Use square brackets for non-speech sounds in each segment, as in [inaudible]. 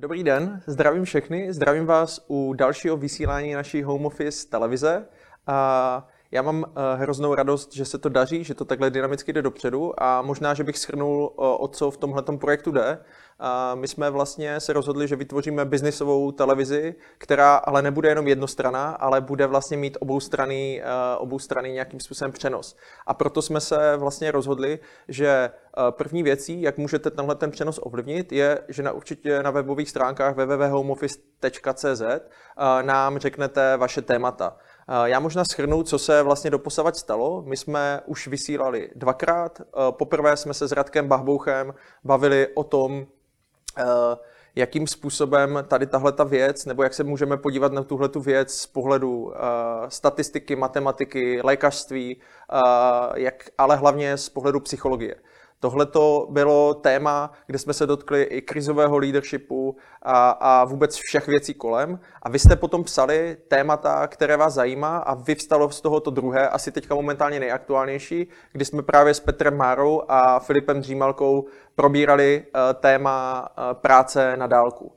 Dobrý den, zdravím všechny, zdravím vás u dalšího vysílání naší home office televize. A já mám eh, hroznou radost, že se to daří, že to takhle dynamicky jde dopředu a možná, že bych schrnul, eh, o co v tomhle projektu jde. A my jsme vlastně se rozhodli, že vytvoříme biznisovou televizi, která ale nebude jenom jednostraná, ale bude vlastně mít obou strany, eh, obou strany nějakým způsobem přenos. A proto jsme se vlastně rozhodli, že první věcí, jak můžete tenhle ten přenos ovlivnit, je, že na určitě na webových stránkách www.homeoffice.cz nám řeknete vaše témata. Já možná schrnu, co se vlastně doposavať stalo. My jsme už vysílali dvakrát. Poprvé jsme se s Radkem Bahbouchem bavili o tom, jakým způsobem tady tahle ta věc, nebo jak se můžeme podívat na tuhle tu věc z pohledu uh, statistiky, matematiky, lékařství, uh, jak, ale hlavně z pohledu psychologie. Tohle to bylo téma, kde jsme se dotkli i krizového leadershipu a, a vůbec všech věcí kolem. A vy jste potom psali témata, které vás zajímá a vyvstalo z toho to druhé, asi teďka momentálně nejaktuálnější, kdy jsme právě s Petrem Márou a Filipem Dřímalkou probírali uh, téma uh, práce na dálku.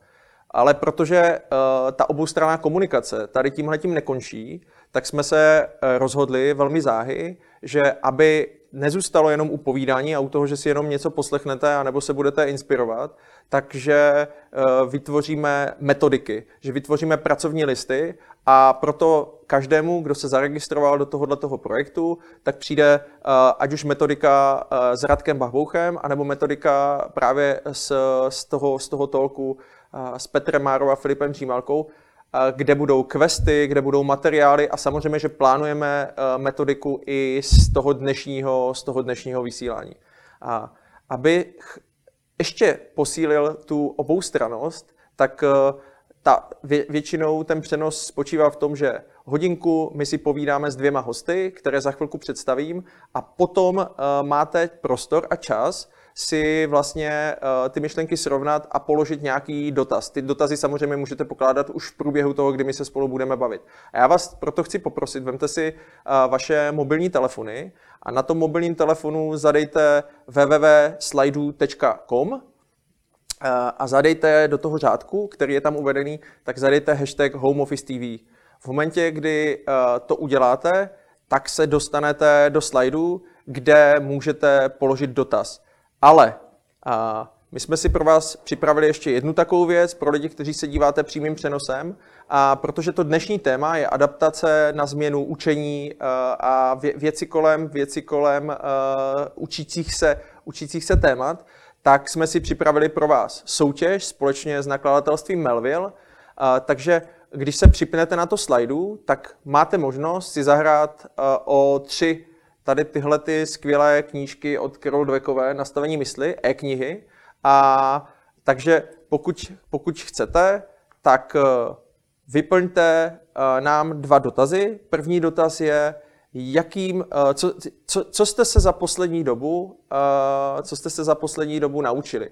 Ale protože uh, ta oboustranná komunikace tady tímhletím nekončí, tak jsme se rozhodli velmi záhy, že aby nezůstalo jenom u povídání a u toho, že si jenom něco poslechnete a nebo se budete inspirovat, takže eh, vytvoříme metodiky, že vytvoříme pracovní listy a proto každému, kdo se zaregistroval do tohohle toho projektu, tak přijde eh, ať už metodika eh, s Radkem Bahbouchem, anebo metodika právě z, z, toho, z toho tolku s Petrem Márou a Filipem Přímalkou, kde budou questy, kde budou materiály a samozřejmě, že plánujeme eh, metodiku i z toho dnešního, z toho dnešního vysílání. A aby ještě posílil tu oboustranost, tak eh, ta, většinou ten přenos spočívá v tom, že hodinku my si povídáme s dvěma hosty, které za chvilku představím, a potom uh, máte prostor a čas si vlastně uh, ty myšlenky srovnat a položit nějaký dotaz. Ty dotazy samozřejmě můžete pokládat už v průběhu toho, kdy my se spolu budeme bavit. A já vás proto chci poprosit, vemte si uh, vaše mobilní telefony a na tom mobilním telefonu zadejte www.slideu.com a zadejte do toho řádku, který je tam uvedený, tak zadejte hashtag Home Office TV. V momentě, kdy to uděláte, tak se dostanete do slajdu, kde můžete položit dotaz. Ale a my jsme si pro vás připravili ještě jednu takovou věc pro lidi, kteří se díváte přímým přenosem. A protože to dnešní téma je adaptace na změnu učení a věci kolem, věci kolem učících se, učících se témat, tak jsme si připravili pro vás soutěž společně s nakladatelstvím Melville. Takže když se připnete na to slajdu, tak máte možnost si zahrát o tři tady tyhle ty skvělé knížky od Carol Dweckové, Nastavení mysli, e-knihy. A takže pokud, pokud chcete, tak e, vyplňte e, nám dva dotazy. První dotaz je, jakým, e, co, co, co jste se za poslední dobu, co jste se za poslední dobu naučili?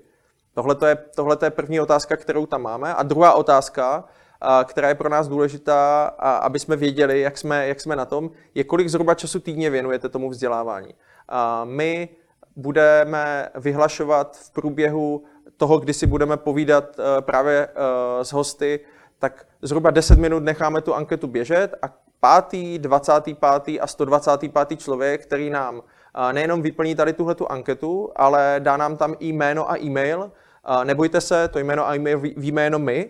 Tohle je, tohleto je první otázka, kterou tam máme. A druhá otázka, která je pro nás důležitá, aby jsme věděli, jak jsme, jak jsme na tom, je kolik zhruba času týdně věnujete tomu vzdělávání. My budeme vyhlašovat v průběhu toho, kdy si budeme povídat e, právě e, s hosty, tak zhruba 10 minut necháme tu anketu běžet a pátý, 25. a 125. člověk, který nám e, nejenom vyplní tady tuhle tu anketu, ale dá nám tam i jméno a e-mail. Nebojte se, to jméno a e-mail víme jenom my,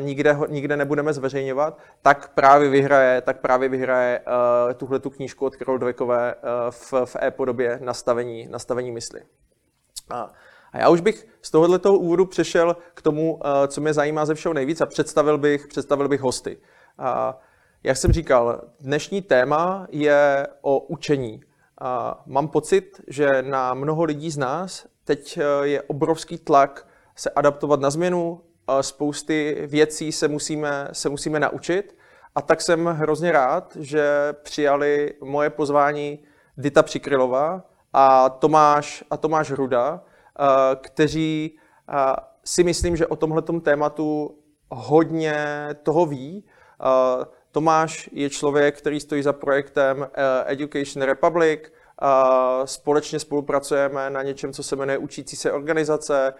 nikde, nikde nebudeme zveřejňovat, tak právě vyhraje, tak právě vyhraje uh, tuhle tu knížku od Karol Dvekové uh, v, v e-podobě nastavení, nastavení mysli. A, a já už bych z tohoto úvodu přešel k tomu, uh, co mě zajímá ze všeho nejvíc a představil bych, představil bych hosty. A, jak jsem říkal, dnešní téma je o učení. A mám pocit, že na mnoho lidí z nás teď je obrovský tlak se adaptovat na změnu, spousty věcí se musíme, se musíme naučit. A tak jsem hrozně rád, že přijali moje pozvání Dita Přikrylová a Tomáš, a Tomáš Hruda, kteří si myslím, že o tomhletom tématu hodně toho ví. Tomáš je člověk, který stojí za projektem Education Republic, Společně spolupracujeme na něčem, co se jmenuje Učící se organizace.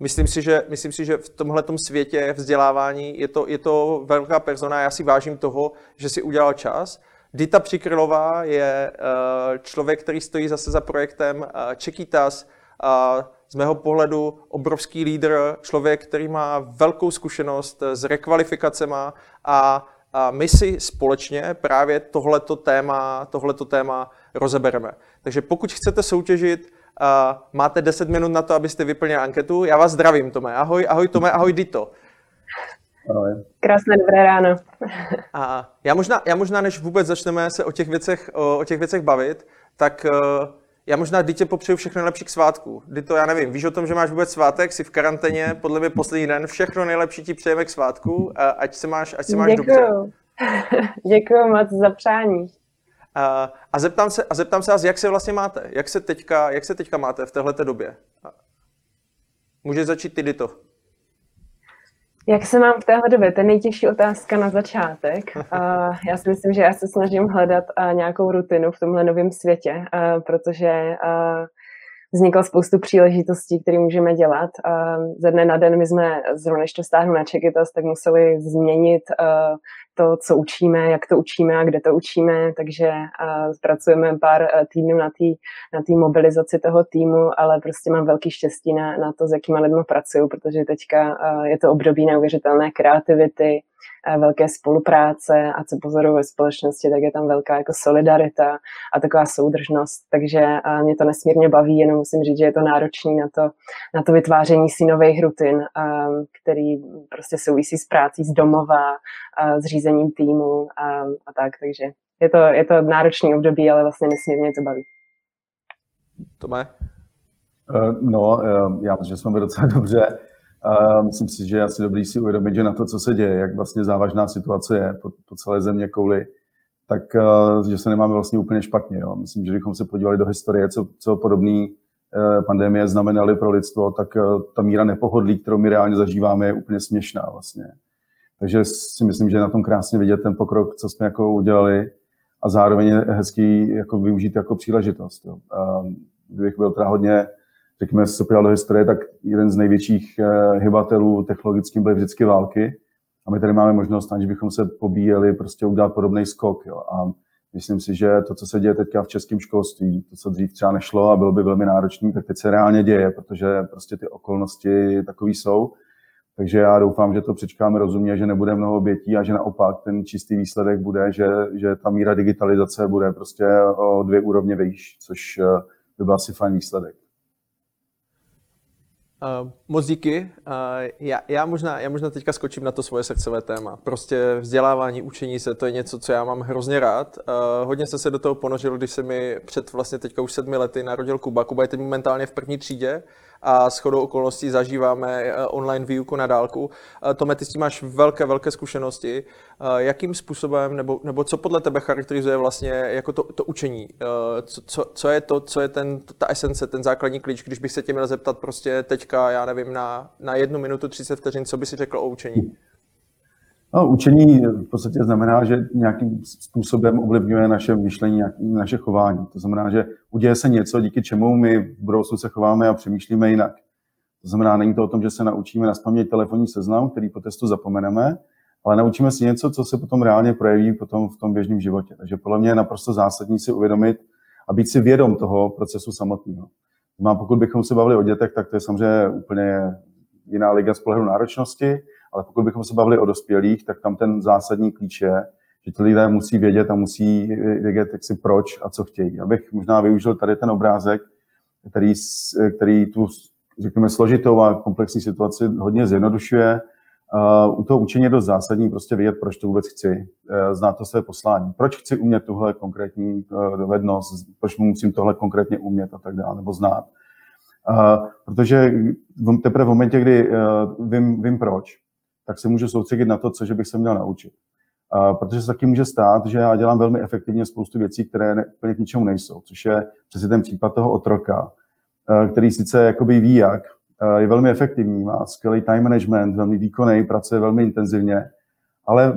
Myslím si, že, myslím si, že v tomhle světě vzdělávání je to, je to velká persona. Já si vážím toho, že si udělal čas. Dita Přikrylová je uh, člověk, který stojí zase za projektem uh, Čekitas, uh, z mého pohledu obrovský lídr, člověk, který má velkou zkušenost s rekvalifikacema a, a my si společně právě tohleto téma, tohleto téma rozebereme. Takže pokud chcete soutěžit, uh, máte 10 minut na to, abyste vyplnili anketu. Já vás zdravím, Tome. Ahoj, ahoj Tome, ahoj Dito. Ahoj. Krásné dobré ráno. A já možná, já možná, než vůbec začneme se o těch věcech, o, o těch věcech bavit, tak uh, já možná dítě popřeju všechno nejlepší k svátku. Kdy to, já nevím, víš o tom, že máš vůbec svátek, jsi v karanténě, podle mě poslední den, všechno nejlepší ti přejeme k svátku, a ať se máš, ať se máš Děkuju. dobře. [laughs] Děkuji moc za přání. A, a, zeptám se, a zeptám se vás, jak se vlastně máte? Jak se teďka, jak se teďka máte v této době? Může začít ty, Dito. Jak se mám v téhle době? To je nejtěžší otázka na začátek. [laughs] já si myslím, že já se snažím hledat nějakou rutinu v tomhle novém světě, protože vznikla spoustu příležitostí, které můžeme dělat. Ze dne na den my jsme, zrovna než to stáhnu na Čekitas, tak museli změnit to, co učíme, jak to učíme a kde to učíme, takže pracujeme pár uh, týdnů na té na tý mobilizaci toho týmu, ale prostě mám velký štěstí na, na to, s jakýma lidmi pracuju, protože teďka uh, je to období neuvěřitelné kreativity, velké spolupráce a co pozoruju ve společnosti, tak je tam velká jako solidarita a taková soudržnost, takže mě to nesmírně baví, jenom musím říct, že je to náročný na to, na to vytváření si nových rutin, který prostě souvisí s prácí z domova, s týmu a, a tak, takže je to, je to náročný období, ale vlastně nesmírně to baví. Tome? Uh, no, uh, já myslím, že jsme docela dobře. A myslím si, že je asi dobrý si uvědomit, že na to, co se děje, jak vlastně závažná situace je po, po celé země kouli, tak že se nemáme vlastně úplně špatně. Jo. Myslím, že kdybychom se podívali do historie, co, co podobné pandemie znamenaly pro lidstvo, tak ta míra nepohodlí, kterou my reálně zažíváme, je úplně směšná vlastně. Takže si myslím, že je na tom krásně vidět ten pokrok, co jsme jako udělali a zároveň je hezký jako využít jako příležitost. Jo. Kdybych byl teda hodně řekněme, se do historie, tak jeden z největších eh, hybatelů technologickým byly vždycky války. A my tady máme možnost, aniž bychom se pobíjeli, prostě udělat podobný skok. Jo. A myslím si, že to, co se děje teďka v českém školství, to, co dřív třeba nešlo a bylo by velmi náročné, tak teď se reálně děje, protože prostě ty okolnosti takový jsou. Takže já doufám, že to přečkáme rozumně, že nebude mnoho obětí a že naopak ten čistý výsledek bude, že, že ta míra digitalizace bude prostě o dvě úrovně výš, což eh, by byl asi fajn výsledek. Uh, moc díky. Uh, já, já, možná, já možná teďka skočím na to svoje srdcové téma. Prostě vzdělávání, učení se, to je něco, co já mám hrozně rád. Uh, hodně jsem se do toho ponožil, když se mi před vlastně teďka už sedmi lety narodil Kuba. Kuba je teď momentálně v první třídě a s chodou okolností zažíváme eh, online výuku na dálku. Eh, Tome, ty s tím máš velké, velké zkušenosti. Eh, jakým způsobem, nebo, nebo co podle tebe charakterizuje vlastně jako to, to učení? Co, co, co, je to, co je ten, ta esence, ten základní klíč, když bych se tě měl zeptat prostě teďka, já nevím, na, na jednu minutu 30 vteřin, co by si řekl o učení? No, učení v podstatě znamená, že nějakým způsobem ovlivňuje naše myšlení, naše chování. To znamená, že uděje se něco, díky čemu my v budoucnu se chováme a přemýšlíme jinak. To znamená, není to o tom, že se naučíme na telefonní seznam, který po testu zapomeneme, ale naučíme si něco, co se potom reálně projeví potom v tom běžném životě. Takže podle mě je naprosto zásadní si uvědomit a být si vědom toho procesu samotného. Má, pokud bychom se bavili o dětech, tak to je samozřejmě úplně jiná liga z pohledu náročnosti, ale pokud bychom se bavili o dospělých, tak tam ten zásadní klíč je, že ti lidé musí vědět a musí vědět, jak si proč a co chtějí. Abych možná využil tady ten obrázek, který, který tu, řekněme, složitou a komplexní situaci hodně zjednodušuje. Uh, u toho učení je dost zásadní prostě vědět, proč to vůbec chci, uh, znát to své poslání. Proč chci umět tuhle konkrétní uh, dovednost, proč musím tohle konkrétně umět a tak dále, nebo znát. Uh, protože teprve v momentě, kdy uh, vím, vím proč, tak se můžu soustředit na to, co bych se měl naučit. Uh, protože se taky může stát, že já dělám velmi efektivně spoustu věcí, které ne, úplně k ničemu nejsou, což je přesně ten případ toho otroka, uh, který sice jakoby ví jak, uh, je velmi efektivní, má skvělý time management, velmi výkonný, pracuje velmi intenzivně, ale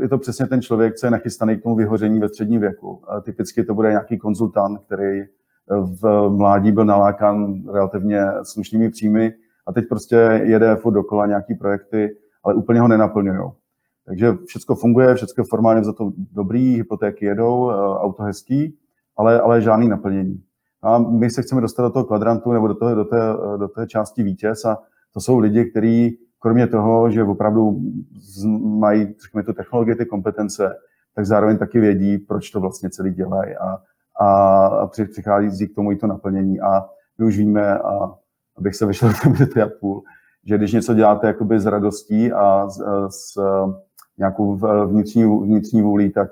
je to přesně ten člověk, co je nachystaný k tomu vyhoření ve středním věku. Typicky to bude nějaký konzultant, který v mládí byl nalákán relativně slušnými příjmy, a a teď prostě jede furt dokola nějaký projekty, ale úplně ho nenaplňují. Takže všechno funguje, všechno formálně za to dobrý, hypotéky jedou, auto hezký, ale, ale žádný naplnění. A my se chceme dostat do toho kvadrantu nebo do, toho, do, té, do té části vítěz a to jsou lidi, kteří kromě toho, že opravdu mají řekněme, tu technologii, ty kompetence, tak zároveň taky vědí, proč to vlastně celý dělají a, a přichází k tomu i to naplnění. A my už víme, a abych se vyšel do minuty a půl, že když něco děláte jakoby s radostí a s, s nějakou vnitřní, vnitřní vůlí, tak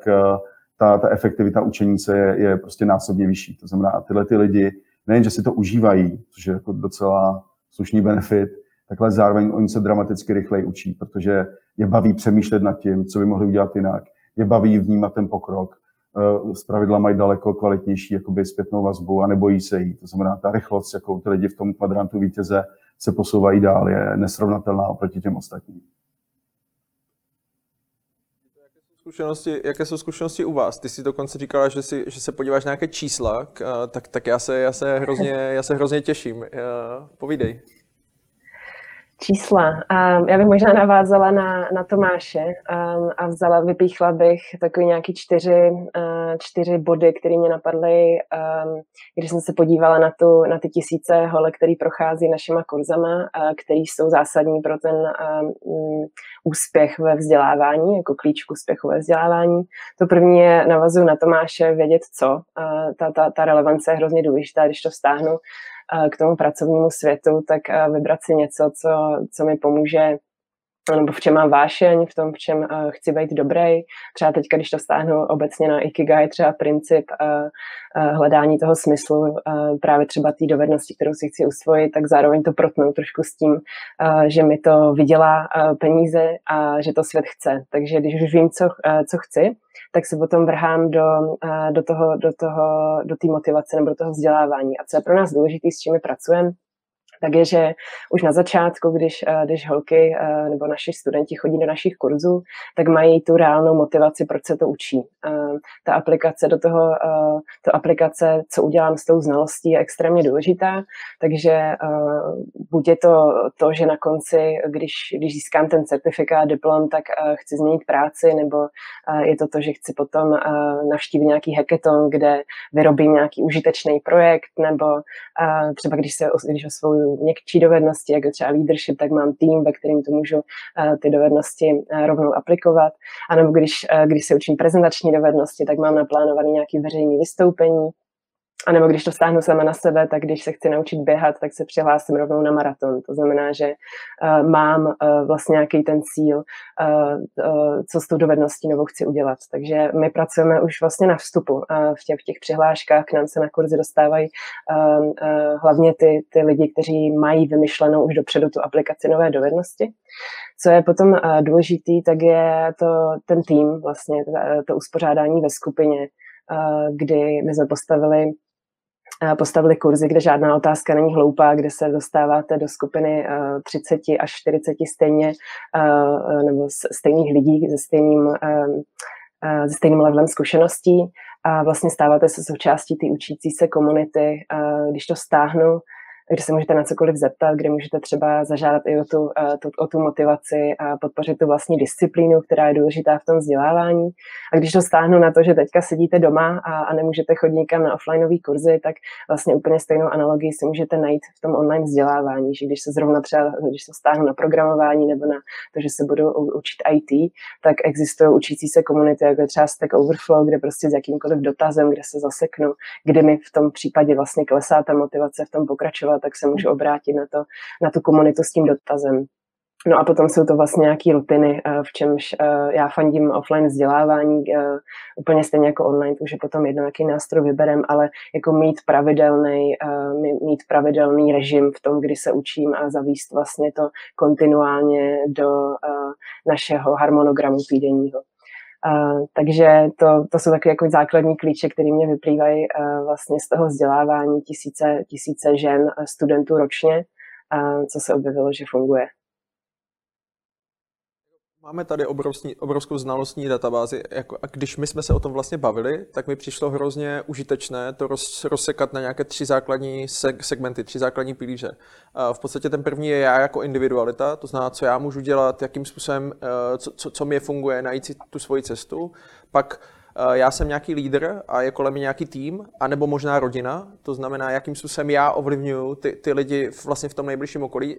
ta, ta efektivita učení se je, je prostě násobně vyšší. To znamená, tyhle ty lidi nejen, že si to užívají, což je jako docela slušný benefit, takhle zároveň oni se dramaticky rychleji učí, protože je baví přemýšlet nad tím, co by mohli udělat jinak. Je baví vnímat ten pokrok. Z pravidla mají daleko kvalitnější jakoby zpětnou vazbu a nebojí se jí. To znamená, ta rychlost, jakou ty lidi v tom kvadrantu vítěze se posouvají dál, je nesrovnatelná oproti těm ostatním. zkušenosti, jaké jsou zkušenosti u vás? Ty si dokonce říkala, že, si, že se podíváš na nějaké čísla, tak, tak já, se, já, se hrozně, já se hrozně těším. Povídej. Čísla. Um, já bych možná navázala na, na Tomáše um, a vzala, vypíchla bych takový nějaký čtyři, uh, čtyři body, které mě napadly, um, když jsem se podívala na, tu, na ty tisíce holek, který prochází našima kurzama, uh, který jsou zásadní pro ten um, úspěch ve vzdělávání, jako klíč k úspěchu ve vzdělávání. To první je, navazuju na Tomáše, vědět co. Uh, ta, ta, ta relevance je hrozně důležitá, když to vztáhnu k tomu pracovnímu světu, tak vybrat si něco, co, co mi pomůže nebo v čem mám vášeň, v tom, v čem uh, chci být dobrý. Třeba teď, když to stáhnu obecně na Ikigai, třeba princip uh, uh, hledání toho smyslu, uh, právě třeba té dovednosti, kterou si chci usvojit, tak zároveň to protnu trošku s tím, uh, že mi to vydělá uh, peníze a že to svět chce. Takže když už vím, co, uh, co chci, tak se potom vrhám do, uh, do toho, do toho, do té motivace nebo do toho vzdělávání. A co je pro nás důležité, s čím pracujeme, tak je, že už na začátku, když, eh, když holky eh, nebo naši studenti chodí do našich kurzů, tak mají tu reálnou motivaci, proč se to učí. Eh, ta aplikace do toho, to aplikace, co udělám s tou znalostí, je extrémně důležitá, takže buď je to to, že na konci, když, když získám ten certifikát, diplom, tak chci změnit práci, nebo je to to, že chci potom navštívit nějaký hackathon, kde vyrobím nějaký užitečný projekt, nebo třeba když se když osvojuju měkčí dovednosti, jako třeba leadership, tak mám tým, ve kterým to můžu eh, ty dovednosti eh, rovnou aplikovat. A nebo když, eh, když se učím prezentační dovednosti, tak mám naplánovaný nějaký veřejný vystoupení, a nebo když to stáhnu sama na sebe, tak když se chci naučit běhat, tak se přihlásím rovnou na maraton. To znamená, že uh, mám uh, vlastně nějaký ten cíl, uh, uh, co s tou dovedností nebo chci udělat. Takže my pracujeme už vlastně na vstupu. Uh, v, těch, v těch přihláškách k nám se na kurzy dostávají uh, uh, hlavně ty, ty lidi, kteří mají vymyšlenou už dopředu tu aplikaci nové dovednosti. Co je potom uh, důležitý, tak je to ten tým, vlastně to, to uspořádání ve skupině, uh, kdy my jsme postavili postavili kurzy, kde žádná otázka není hloupá, kde se dostáváte do skupiny 30 eh, až 40 stejně eh, nebo stejných lidí se stejným, eh, se stejným levelem zkušeností a vlastně stáváte se součástí té učící se komunity. Když to stáhnu, kde se můžete na cokoliv zeptat, kde můžete třeba zažádat i o tu, eh, tu, o tu motivaci a podpořit tu vlastní disciplínu, která je důležitá v tom vzdělávání. A když to stáhnu na to, že teďka sedíte doma a, a nemůžete chodit nikam na offlineové kurzy, tak vlastně úplně stejnou analogii si můžete najít v tom online vzdělávání, že když se zrovna třeba, když se stáhnu na programování nebo na to, že se budu učit IT, tak existují učící se komunity, jako třeba Stack Overflow, kde prostě s jakýmkoliv dotazem, kde se zaseknu, kde mi v tom případě vlastně klesá ta motivace v tom pokračovat tak se můžu obrátit na, to, na tu komunitu s tím dotazem. No a potom jsou to vlastně nějaké rutiny, eh, v čemž eh, já fandím offline vzdělávání, eh, úplně stejně jako online, je potom jedno, jaký nástroj vyberem, ale jako mít pravidelný, mít pravidelný režim v tom, kdy se učím a zavíst vlastně to kontinuálně do našeho harmonogramu týdenního. Uh, takže to, to jsou takové jako základní klíče, které mě vyplývají uh, vlastně z toho vzdělávání tisíce, tisíce žen, studentů ročně, co se objevilo, že funguje. Máme tady obrovský, obrovskou znalostní databázi jako, a když my jsme se o tom vlastně bavili, tak mi přišlo hrozně užitečné to roz, rozsekat na nějaké tři základní seg, segmenty, tři základní pilíře. A v podstatě ten první je já jako individualita, to znamená, co já můžu dělat, jakým způsobem, eh, co, co, co mě funguje, najít si tu svoji cestu. Pak já jsem nějaký lídr a je kolem mě nějaký tým, anebo možná rodina, to znamená, jakým způsobem já ovlivňuji ty, ty lidi vlastně v tom nejbližším okolí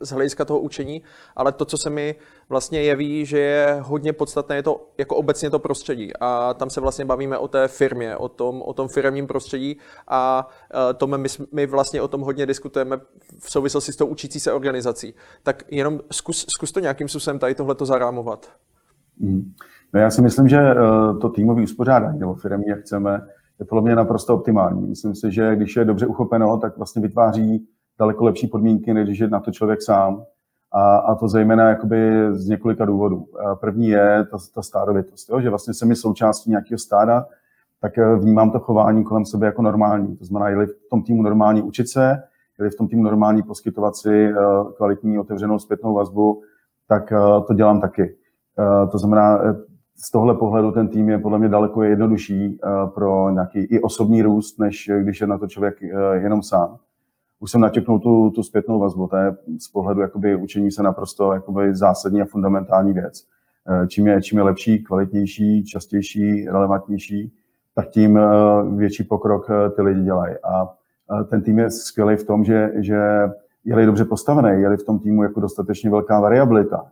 z hlediska toho učení, ale to, co se mi vlastně jeví, že je hodně podstatné, je to jako obecně to prostředí a tam se vlastně bavíme o té firmě, o tom, o tom firmním prostředí a eh, to my, my vlastně o tom hodně diskutujeme v souvislosti s tou učící se organizací. Tak jenom zkus, zkus to nějakým způsobem tady tohle to zarámovat. Mm. No já si myslím, že eh, to týmové uspořádání nebo firmy, jak chceme, je podle mě naprosto optimální. Myslím si, že když je dobře uchopeno, tak vlastně vytváří daleko lepší podmínky, než když je na to člověk sám. A, a to zejména jakoby z několika důvodů. První je ta, ta stádovitost, jo? že vlastně jsem součástí nějakého stáda, tak eh, vnímám to chování kolem sebe jako normální. To znamená, je v tom týmu normální učit se, je v tom týmu normální poskytovat si eh, kvalitní otevřenou zpětnou vazbu, tak to dělám taky. To znamená, z tohle pohledu ten tým je podle mě daleko jednodušší eh, pro nějaký i osobní růst, než když je na to člověk eh, jenom sám. Už jsem načeknul tu, tu zpětnou vazbu, to je z pohledu jakoby, učení se naprosto jakoby, zásadní a fundamentální věc. Eh, čím je, čím je lepší, kvalitnější, častější, relevantnější, tak tím větší pokrok ty lidi dělají. A ten tým je skvělý v tom, že, že je-li dobře postavený, je-li v tom týmu jako dostatečně velká variabilita,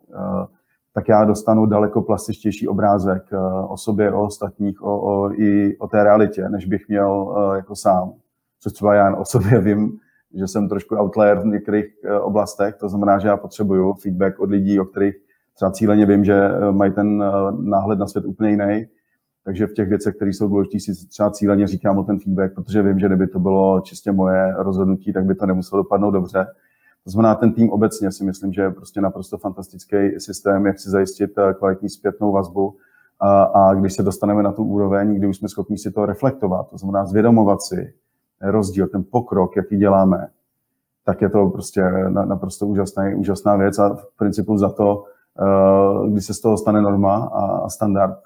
tak já dostanu daleko plastičtější obrázek eh, o sobě, o ostatních, o, o, i o té realitě, než bych měl eh, jako sám. Což třeba já o sobě vím, že jsem trošku outlier v některých eh, oblastech, to znamená, že já potřebuju feedback od lidí, o kterých třeba cíleně vím, že mají ten náhled na svět úplně jiný. Takže v těch věcech, které jsou důležité, si třeba cíleně říkám o ten feedback, protože vím, že kdyby to bylo čistě moje rozhodnutí, tak by to nemuselo dopadnout dobře. To znamená, ten tým obecně si myslím, že je prostě naprosto fantastický systém, jak si zajistit eh, kvalitní zpětnou vazbu. A, a když se dostaneme na tu úroveň, kdy už jsme schopni si to reflektovat, to znamená zvědomovat si rozdíl, ten pokrok, jaký děláme, tak je to prostě naprosto úžasná, úžasná věc a v principu za to, eh, když se z toho stane norma a standard,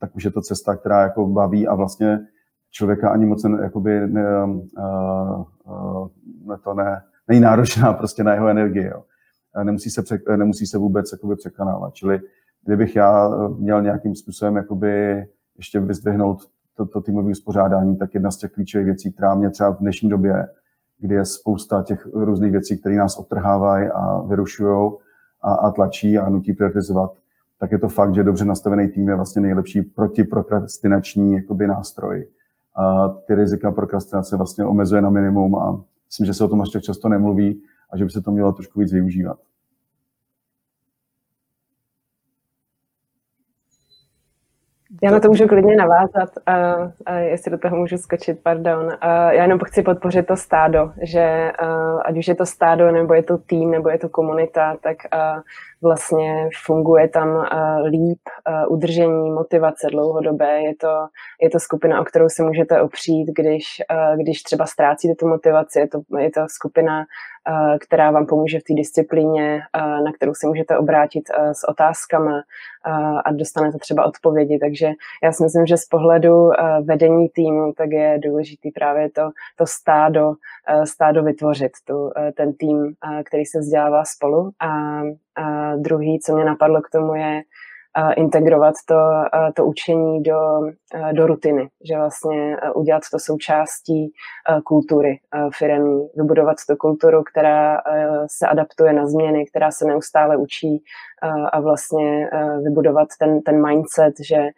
tak už je to cesta, která jako baví a vlastně člověka ani moc ne, jakoby, ne, uh, ne, to ne, není náročná prostě na jeho energii. Jo. Nemusí, se pře, nemusí se vůbec jakoby, překonávat. Čili kdybych já měl nějakým způsobem jakoby, ještě vyzdvihnout to, to týmové uspořádání, tak jedna z těch klíčových věcí, která mě třeba v dnešní době, kdy je spousta těch různých věcí, které nás odtrhávají a vyrušují a, a tlačí a nutí prioritizovat, tak je to fakt, že dobře nastavený tým je vlastně nejlepší protiprokrastinační jakoby, nástroj. A ty rizika prokrastinace vlastně omezuje na minimum a Myslím, že se o tom až tak často nemluví a že by se to mělo trošku víc využívat. Já na to můžu klidně navázat, uh, uh, jestli do toho můžu skočit, pardon. Uh, já jenom chci podpořit to stádo, že uh, ať už je to stádo, nebo je to tým, nebo je to komunita, tak uh, vlastně funguje tam uh, líp uh, udržení, motivace dlouhodobé. Je to, je to skupina, o kterou se můžete opřít, když, uh, když třeba ztrácíte tu motivaci. Je to, je to skupina, která vám pomůže v té disciplíně, na kterou se můžete obrátit s otázkama a dostanete třeba odpovědi. Takže já si myslím, že z pohledu vedení týmu tak je důležitý právě to, to stádo, stádo vytvořit, tu, ten tým, který se vzdělává spolu a a druhý, co mě napadlo k tomu, je integrovat to, to učení do, do rutiny, že vlastně udělat to součástí kultury firemní, vybudovat tu kulturu, která se adaptuje na změny, která se neustále učí a vlastně vybudovat ten, ten mindset, že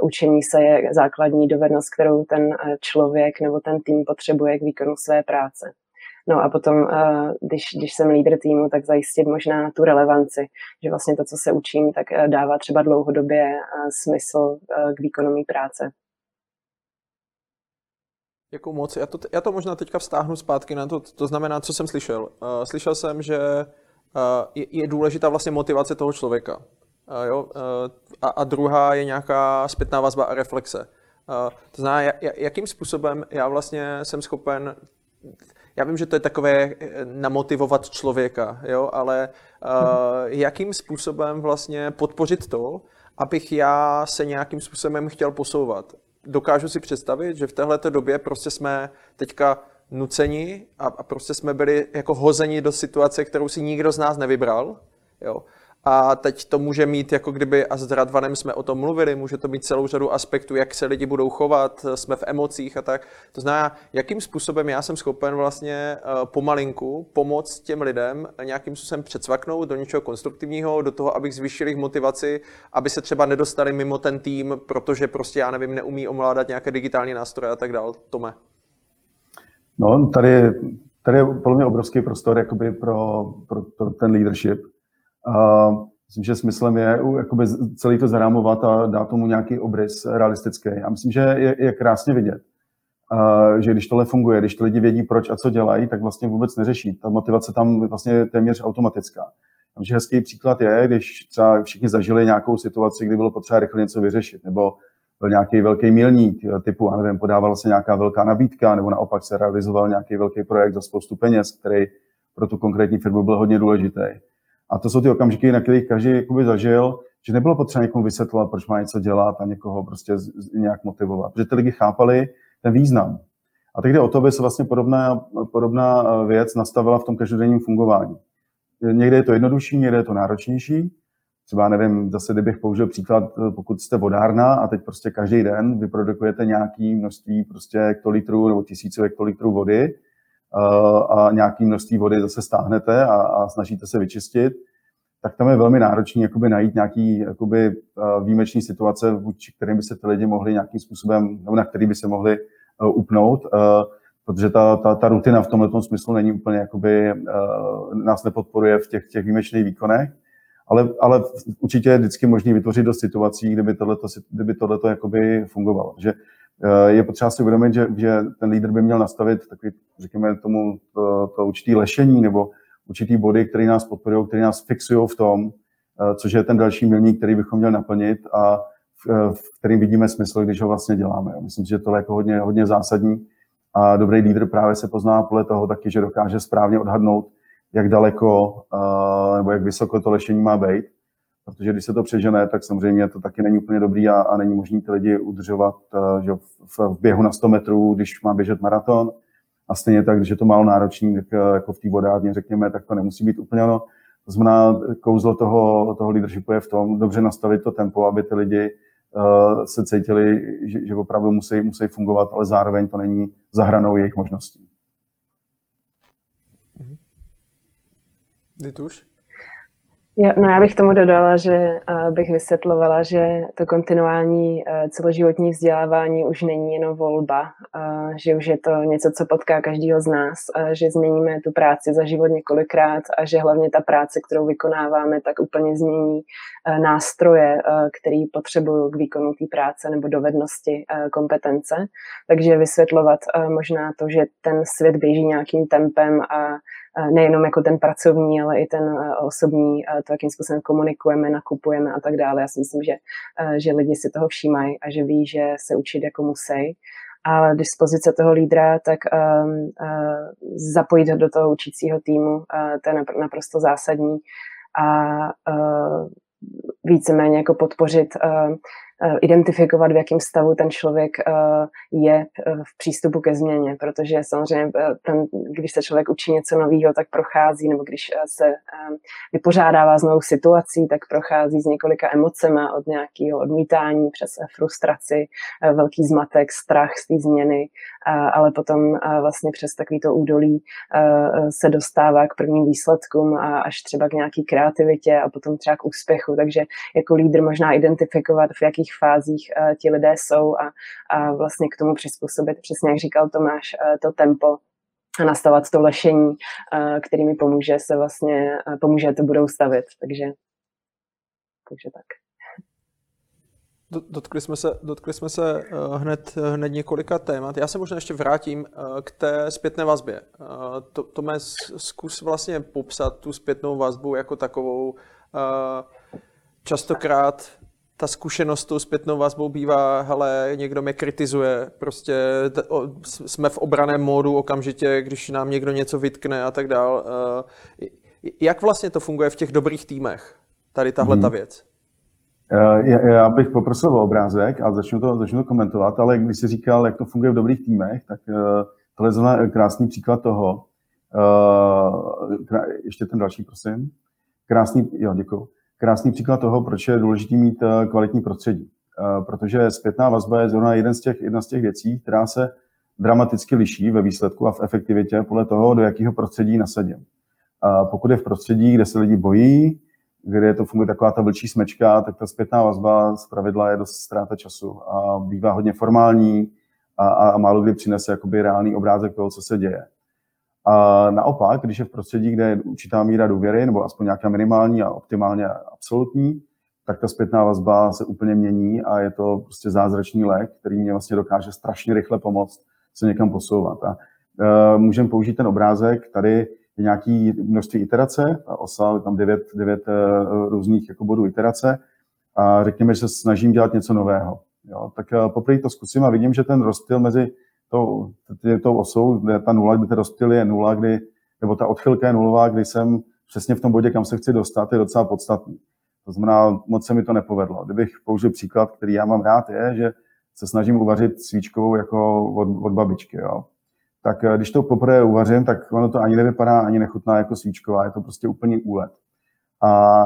učení se je základní dovednost, kterou ten člověk nebo ten tým potřebuje k výkonu své práce. No a potom, eh, když, když jsem lídr týmu, tak zajistit možná tu relevanci, že vlastně to, co se učím, tak eh, dává třeba dlouhodobě eh, smysl k výkonu mý práce. Jakou moc? Já to, já to možná teďka vztáhnu zpátky na to, to znamená, co jsem slyšel. Slyšel jsem, že je, je důležitá vlastně motivace toho člověka. Jo? A, a druhá je nějaká zpětná vazba a reflexe. To znamená, jakým způsobem já vlastně jsem schopen já vím, že to je takové namotivovat člověka, jo, ale uh, jakým způsobem vlastně podpořit to, abych já se nějakým způsobem chtěl posouvat. Dokážu si představit, že v této době prostě jsme teďka nuceni a, a prostě jsme byli jako hozeni do situace, kterou si nikdo z nás nevybral. Jo. A teď to může mít, jako kdyby, a s Radvanem jsme o tom mluvili, může to mít celou řadu aspektů, jak se lidi budou chovat, jsme v emocích a tak. To znamená, jakým způsobem já jsem schopen vlastně eh, pomalinku pomoct těm lidem nějakým způsobem předsvaknout do něčeho konstruktivního, do toho, abych zvýšil jejich motivaci, aby se třeba nedostali mimo ten tým, protože prostě, já nevím, neumí ovládat nějaké digitální nástroje a tak dále. Tome. No, tady, tady je podle mě obrovský prostor jakoby pro, pro, pro ten leadership a myslím, že smyslem je jakoby celý to zarámovat a dát tomu nějaký obrys realistický. Já myslím, že je, je krásně vidět, že když tohle funguje, když ty lidi vědí, proč a co dělají, tak vlastně vůbec neřeší. Ta motivace tam vlastně je téměř automatická. Myslím, že hezký příklad je, když třeba všichni zažili nějakou situaci, kdy bylo potřeba rychle něco vyřešit, nebo byl nějaký velký milník typu, a nevím, podávala se nějaká velká nabídka, nebo naopak se realizoval nějaký velký projekt za spoustu peněz, který pro tu konkrétní firmu byl hodně důležitý. A to jsou ty okamžiky, na kterých každý jakoby zažil, že nebylo potřeba někomu vysvětlovat, proč má něco dělat a někoho prostě nějak motivovat. Protože ty lidi chápali ten význam. A teď jde o to, aby se vlastně podobná, podobná eh, věc nastavila v tom každodenním fungování. Někde je to jednodušší, někde je to náročnější. Třeba, nevím, zase kdybych použil příklad, eh, pokud jste vodárna a teď prostě každý den vyprodukujete nějaké množství prostě hektolitrů nebo tisíců hektolitrů vody, a nějaké množství vody zase stáhnete a, a snažíte se vyčistit, tak tam je velmi náročné jakoby najít nějaký jakoby, výjimečný situace, vůči kterým by se ty lidi mohli nějakým způsobem, nebo na který by se mohli upnout, protože ta, ta, ta rutina v tomto smyslu není úplně, jakoby, nás nepodporuje v těch, těch výjimečných výkonech, ale, ale určitě je vždycky možné vytvořit do situací, kdyby tohleto, kdyby tohleto jakoby fungovalo. Že je potřeba si uvědomit, že, že ten lídr by měl nastavit takový, řekněme tomu, to, to určitý lešení nebo určitý body, které nás podporují, které nás fixují v tom, eh, což je ten další milník, který bychom měli naplnit a v, eh, v kterým vidíme smysl, když ho vlastně děláme. Myslím si, že to je jako hodně, hodně zásadní a dobrý lídr právě se pozná podle toho taky, že dokáže správně odhadnout, jak daleko nebo jak vysoko to lešení má být protože když se to přežene, tak samozřejmě to taky není úplně dobrý a, a není možné ty lidi udržovat uh, že v, v běhu na 100 metrů, když má běžet maraton. A stejně tak, když je to málo náročný, tak uh, jako v té vodárně, řekněme, tak to nemusí být úplně ono. To znamená, kouzlo toho, toho leadershipu je v tom dobře nastavit to tempo, aby ty lidi uh, se cítili, že, že opravdu musí, musí fungovat, ale zároveň to není zahranou jejich možností. Dituš? Jo, no já bych tomu dodala, že uh, bych vysvětlovala, že to kontinuální uh, celoživotní vzdělávání už není jenom volba, uh, že už je to něco, co potká každého z nás, že změníme tu práci za život několikrát a že hlavně ta práce, kterou vykonáváme, tak úplně změní nástroje, který potřebují k výkonu té práce nebo dovednosti, kompetence. Takže vysvětlovat možná to, že ten svět běží nějakým tempem a nejenom jako ten pracovní, ale i ten osobní, to, jakým způsobem komunikujeme, nakupujeme a tak dále. Já si myslím, že, že lidi si toho všímají a že ví, že se učit jako musí. A dispozice toho lídra, tak um, uh, zapojit ho do toho učícího týmu, uh, to je naprosto zásadní. A uh, víceméně jako podpořit uh, Eh, identifikovat, v jakém stavu ten člověk eh, je eh, v přístupu ke změně, protože samozřejmě ten, když se člověk učí něco nového, tak prochází, nebo když se vypořádává s novou situací, tak prochází s několika emocemi od nějakého odmítání přes frustraci, velký zmatek, strach z té změny, ale potom vlastně přes takovýto údolí se dostává k prvním výsledkům a až třeba k nějaký kreativitě a potom třeba k úspěchu. Takže jako lídr možná identifikovat, v jakých fázích ti lidé jsou a, a vlastně k tomu přizpůsobit, přesně jak říkal Tomáš, to tempo a nastavovat to lešení, který mi pomůže se vlastně, pomůže to budou stavit. Takže, takže tak. Dotkli jsme se, dotkli jsme se uh, hned, hned několika témat. Já se možná ještě vrátím uh, k té zpětné vazbě. Uh, to, to mě zkus vlastně popsat tu zpětnou vazbu jako takovou. Častokrát ta zkušenost tou zpětnou vazbou bývá, hele, někdo mě kritizuje, prostě t- o, jsme v obraném módu okamžitě, když nám někdo něco vytkne a tak dál. Jak vlastně to funguje v těch dobrých týmech, tady tahle hmm. ta věc? Já, já bych poprosil o obrázek a začnu to, začnu to komentovat, ale když jsi říkal, jak to funguje v dobrých týmech, tak uh, tohle je krásný příklad toho. Uh, ještě ten další, prosím. Krásný, jo, děkuji krásný příklad toho, proč je důležité mít eh, kvalitní prostředí. Eh, protože zpětná vazba je zrovna jeden z těch, jedna z těch věcí, která se dramaticky liší ve výsledku a v efektivitě podle toho, do jakého prostředí nasadím. Pokud je v prostředí, kde se lidi bojí, kde to funguje taková ta vlčí smečka, tak ta zpětná vazba z pravidla je dost ztráta času a bývá hodně formální a, a málo kdy přinese jakoby reálný obrázek toho, co se děje. A naopak, když je v prostředí, kde je určitá míra důvěry, nebo aspoň nějaká minimální a optimálně absolutní, tak ta zpětná vazba se úplně mění a je to prostě zázračný lék, který mě vlastně dokáže strašně rychle pomoct se někam posouvat. A uh, můžeme použít ten obrázek, tady nějaký množství iterace, a osa, tam devět, devět uh, různých jako bodů iterace a řekněme, že se snažím dělat něco nového. Jo? Tak uh, poprvé to zkusím a vidím, že ten rozptyl mezi tou, tou osou, kde ta nula, kde ten rozptyl je nula, kdy, nebo ta odchylka je nulová, kdy jsem přesně v tom bodě, kam se chci dostat, je docela podstatný. To znamená, moc se mi to nepovedlo. Kdybych použil příklad, který já mám rád, je, že se snažím uvařit svíčkovou jako od, od babičky. Jo. Tak eh, když to poprvé uvařím, tak ono to ani nevypadá, ani nechutná jako svíčková, je to prostě úplný úlet. A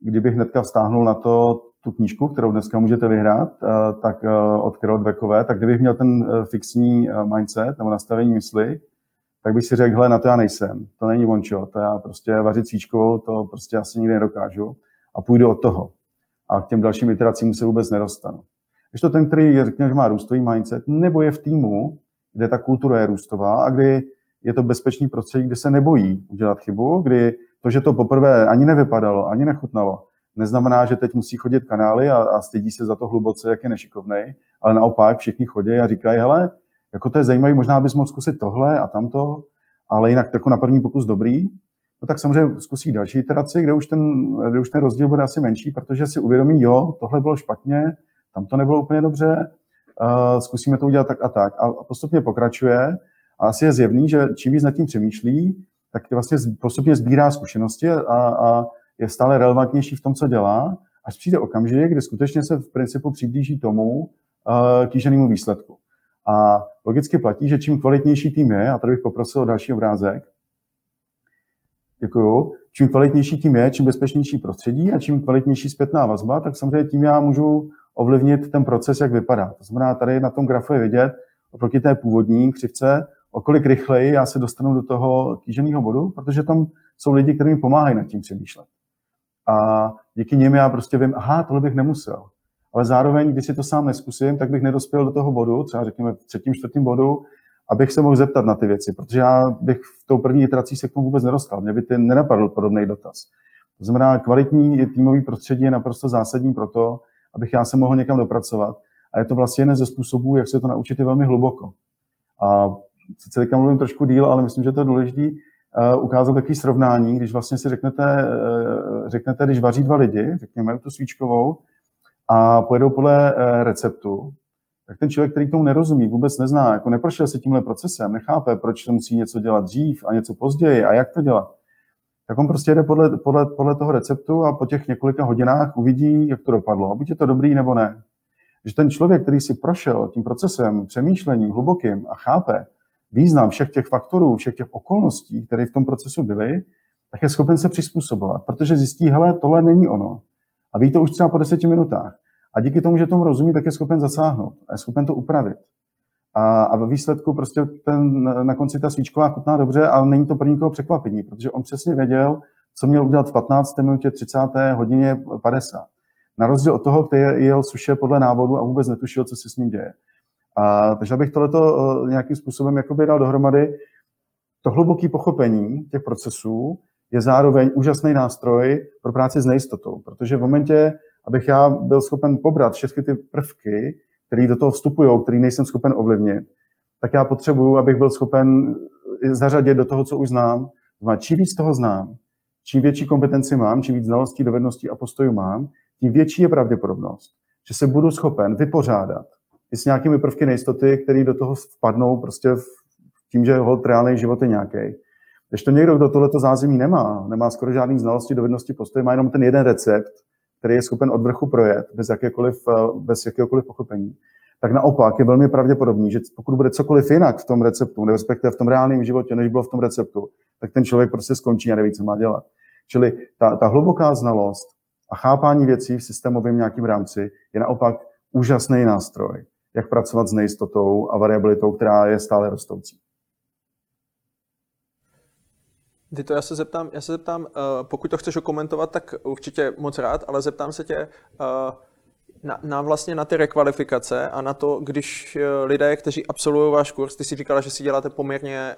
kdybych hnedka vztáhnul na to tu knížku, kterou dneska můžete vyhrát, eh, tak eh, od Carol Dweckové, tak kdybych měl ten fixní mindset nebo nastavení mysli, tak bych si řekl, hele, na to já nejsem, to není vončo, to já prostě vařit cíčkou, to prostě asi nikdy nedokážu a půjdu od toho. A k těm dalším iteracím se vůbec nedostanu. Když to ten, který řekne, že má růstový mindset, nebo je v týmu, kde ta kultura je růstová a kdy je to bezpečný prostředí, kde se nebojí udělat chybu, kdy to, že to poprvé ani nevypadalo, ani nechutnalo, neznamená, že teď musí chodit kanály a, a stydí se za to hluboce, jak je nešikovnej, ale naopak všichni chodí a říkají, hele, jako to je zajímavé, možná bys mohl zkusit tohle a tamto, ale jinak jako na první pokus dobrý, no tak samozřejmě zkusí další iteraci, kde už ten, kde už ten rozdíl bude asi menší, protože si uvědomí, jo, tohle bylo špatně, tam to nebylo úplně dobře, uh, zkusíme to udělat tak a tak. A postupně pokračuje a asi je zjevný, že čím víc nad tím přemýšlí, tak vlastně postupně sbírá zkušenosti a, a je stále relevantnější v tom, co dělá, až přijde okamžik, kdy skutečně se v principu přiblíží tomu uh, kýženému výsledku. A logicky platí, že čím kvalitnější tým je, a tady bych poprosil o další obrázek, děkuju, čím kvalitnější tým je, čím bezpečnější prostředí a čím kvalitnější zpětná vazba, tak samozřejmě tím já můžu ovlivnit ten proces, jak vypadá. To znamená, tady na tom grafu je vidět, oproti té původní křivce, o kolik rychleji já se dostanu do toho kýženého bodu, protože tam jsou lidi, kteří mi pomáhají nad tím přemýšlet. A díky nim já prostě vím, aha, tohle bych nemusel. Ale zároveň, když si to sám neskusím, tak bych nedospěl do toho bodu, třeba řekněme v třetím, čtvrtém bodu, abych se mohl zeptat na ty věci, protože já bych v tou první iterací se k tomu vůbec nedostal. Mě by ty nenapadl podobný dotaz. To znamená, kvalitní týmový prostředí je naprosto zásadní pro to, abych já se mohl někam dopracovat. A je to vlastně jeden ze způsobů, jak se to naučit je velmi hluboko. A sice teďka mluvím trošku díl, ale myslím, že to je důležité, uh, ukázat takové srovnání, když vlastně si řeknete, uh, řeknete, když vaří dva lidi, řekněme tu svíčkovou, a pojedou podle uh, receptu, tak ten člověk, který tomu nerozumí, vůbec nezná, jako neprošel se tímhle procesem, nechápe, proč to musí něco dělat dřív a něco později a jak to dělat, tak on prostě jde podle, podle, podle toho receptu a po těch několika hodinách uvidí, jak to dopadlo. Buď je to dobrý nebo ne. Že ten člověk, který si prošel tím procesem přemýšlení hlubokým a chápe, význam všech těch faktorů, všech těch okolností, které v tom procesu byly, tak je schopen se přizpůsobovat, protože zjistí, hele, tohle není ono. A ví to už třeba po deseti minutách. A díky tomu, že tomu rozumí, tak je schopen zasáhnout a je schopen to upravit. A, a ve výsledku prostě ten, na konci ta svíčková chutná dobře, ale není to pro nikoho překvapení, protože on přesně věděl, co měl udělat v 15. minutě, 30. hodině, 50. Na rozdíl od toho, který jel suše podle návodu a vůbec netušil, co se s ním děje. A, takže abych tohleto uh, nějakým způsobem jakoby dal dohromady, to hluboké pochopení těch procesů je zároveň úžasný nástroj pro práci s nejistotou, protože v momentě, abych já byl schopen pobrat všechny ty prvky, které do toho vstupují, který nejsem schopen ovlivnit, tak já potřebuju, abych byl schopen zařadit do toho, co už znám. Znamená, čím víc toho znám, čím větší kompetenci mám, čím víc znalostí, dovedností a postojů mám, tím větší je pravděpodobnost, že se budu schopen vypořádat i s nějakými prvky nejistoty, které do toho vpadnou prostě v tím, že ho reálný život je nějaký. Když to někdo, kdo tohleto zázemí nemá, nemá skoro žádný znalosti, dovednosti, postoje, má jenom ten jeden recept, který je schopen od vrchu projet bez, jakékoliv, eh, bez jakéhokoliv pochopení, tak naopak je velmi pravděpodobný, že pokud bude cokoliv jinak v tom receptu, respektive v tom reálném životě, než bylo v tom receptu, tak ten člověk prostě skončí a neví, co má dělat. Čili ta, ta hluboká znalost a chápání věcí v systémovém nějakém rámci je naopak úžasný nástroj, jak pracovat s nejistotou a variabilitou, která je stále rostoucí. Ty to já se zeptám, já se zeptám, uh, pokud to chceš komentovat, tak určitě moc rád, ale zeptám se tě uh, na, na vlastně na ty rekvalifikace a na to, když uh, lidé, kteří absolvují váš kurz, ty si říkala, že si děláte poměrně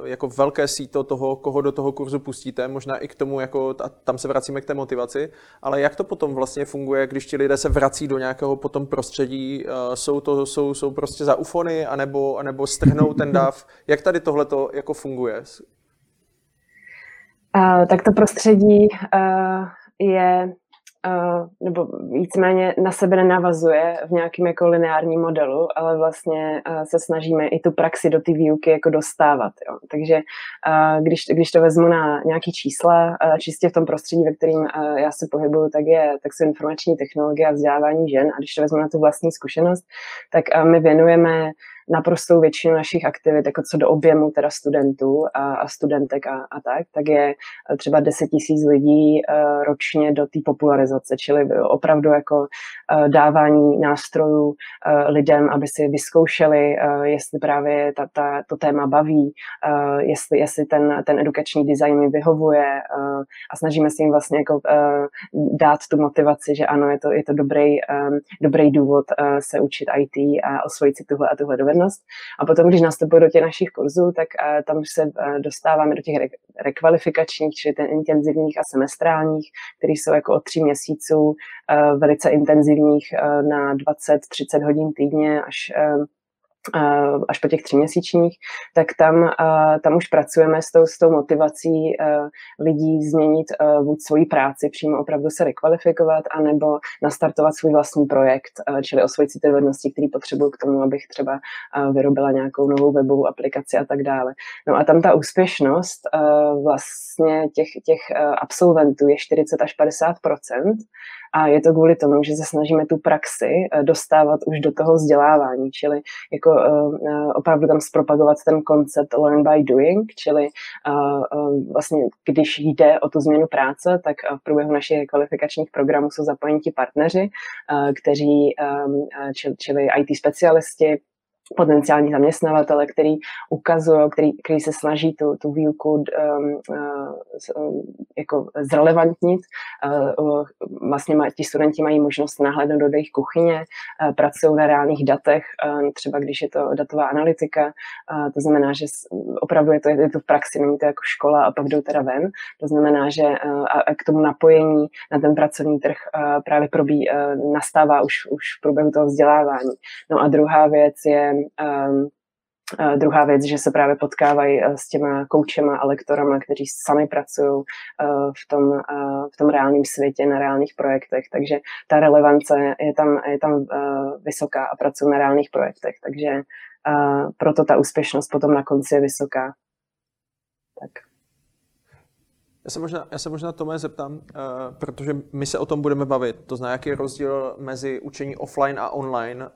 uh, jako velké síto toho, koho do toho kurzu pustíte, možná i k tomu, jako a tam se vracíme k té motivaci, ale jak to potom vlastně funguje, když ti lidé se vrací do nějakého potom prostředí, uh, jsou to, jsou, jsou prostě za ufony, anebo, anebo strhnou ten [laughs] dáv, jak tady tohle to jako funguje? Tak to prostředí uh, je, uh, nebo víceméně na sebe nenavazuje v nějakém jako lineárním modelu, ale vlastně uh, se snažíme i tu praxi do té výuky jako dostávat. Jo. Takže uh, když, když to vezmu na nějaký čísla, uh, čistě v tom prostředí, ve kterém uh, já se pohybuju, tak, je, tak jsou informační technologie a vzdělávání žen. A když to vezmu na tu vlastní zkušenost, tak uh, my věnujeme naprostou většinu našich aktivit, jako co do objemu teda studentů a, a studentek a, a tak, tak je eh, třeba 10 tisíc lidí uh, ročně do té popularizace, čili opravdu jako uh, dávání nástrojů uh, lidem, aby si vyzkoušeli, uh, jestli právě ta, ta, to téma baví, uh, jestli, jestli ten, ten edukační design mi vyhovuje uh, a snažíme se jim vlastně jako uh, dát tu motivaci, že ano, je to, je to dobrý, um, dobrý důvod uh, se učit IT a osvojit si tuhle a tuhle dovednost dovednost. A potom, když nastupuji do těch našich kurzů, tak uh, tam se uh, dostáváme do těch re- rekvalifikačních, čili ten intenzivních a semestrálních, které jsou jako od tří měsíců, uh, velice intenzivních na 20-30 hodin týdně až až po těch tříměsíčních, tak tam, tam už pracujeme s tou, s tou motivací lidí změnit buď svoji práci, přímo opravdu se rekvalifikovat, anebo nastartovat svůj vlastní projekt, čili osvojit si ty dovednosti, které potřebuju k tomu, abych třeba vyrobila nějakou novou webovou aplikaci a tak dále. No a tam ta úspěšnost vlastně těch, těch absolventů je 40 až 50 a je to kvůli tomu, že se snažíme tu praxi eh, dostávat už do toho vzdělávání, čili jako uh, opravdu tam zpropagovat ten koncept learn by doing, čili vlastně když jde o tu změnu práce, tak v průběhu našich kvalifikačních programů jsou zapojeni ti partneři, kteří, čili IT specialisti, potenciální zaměstnavatele, který ukazují, který, který se snaží tu, tu výuku um, uh, jako zrelevantnit. Uh, vlastně maj, ti studenti mají možnost nahlédnout do jejich kuchyně, uh, pracují na reálných datech, uh, třeba když je to datová analytika, uh, to znamená, že opravdu je to, je to v praxi, není to jako škola a pak jdou teda ven. To znamená, že uh, a k tomu napojení na ten pracovní trh uh, právě probí, uh, nastává už, už v průběhu toho vzdělávání. No a druhá věc je Um, uh, druhá věc, že se právě potkávají uh, s těma koučema a lektorama, kteří sami pracují uh, v, tom, v tom reálném světě, na reálných projektech, takže ta relevance je tam, je tam vysoká a pracují na reálných projektech, takže proto ta úspěšnost potom na konci je vysoká. Tak. Já se možná, já se možná Tome zeptám, uh, protože my se o tom budeme bavit. To znamená, jaký je rozdíl mezi učení offline a online, uh,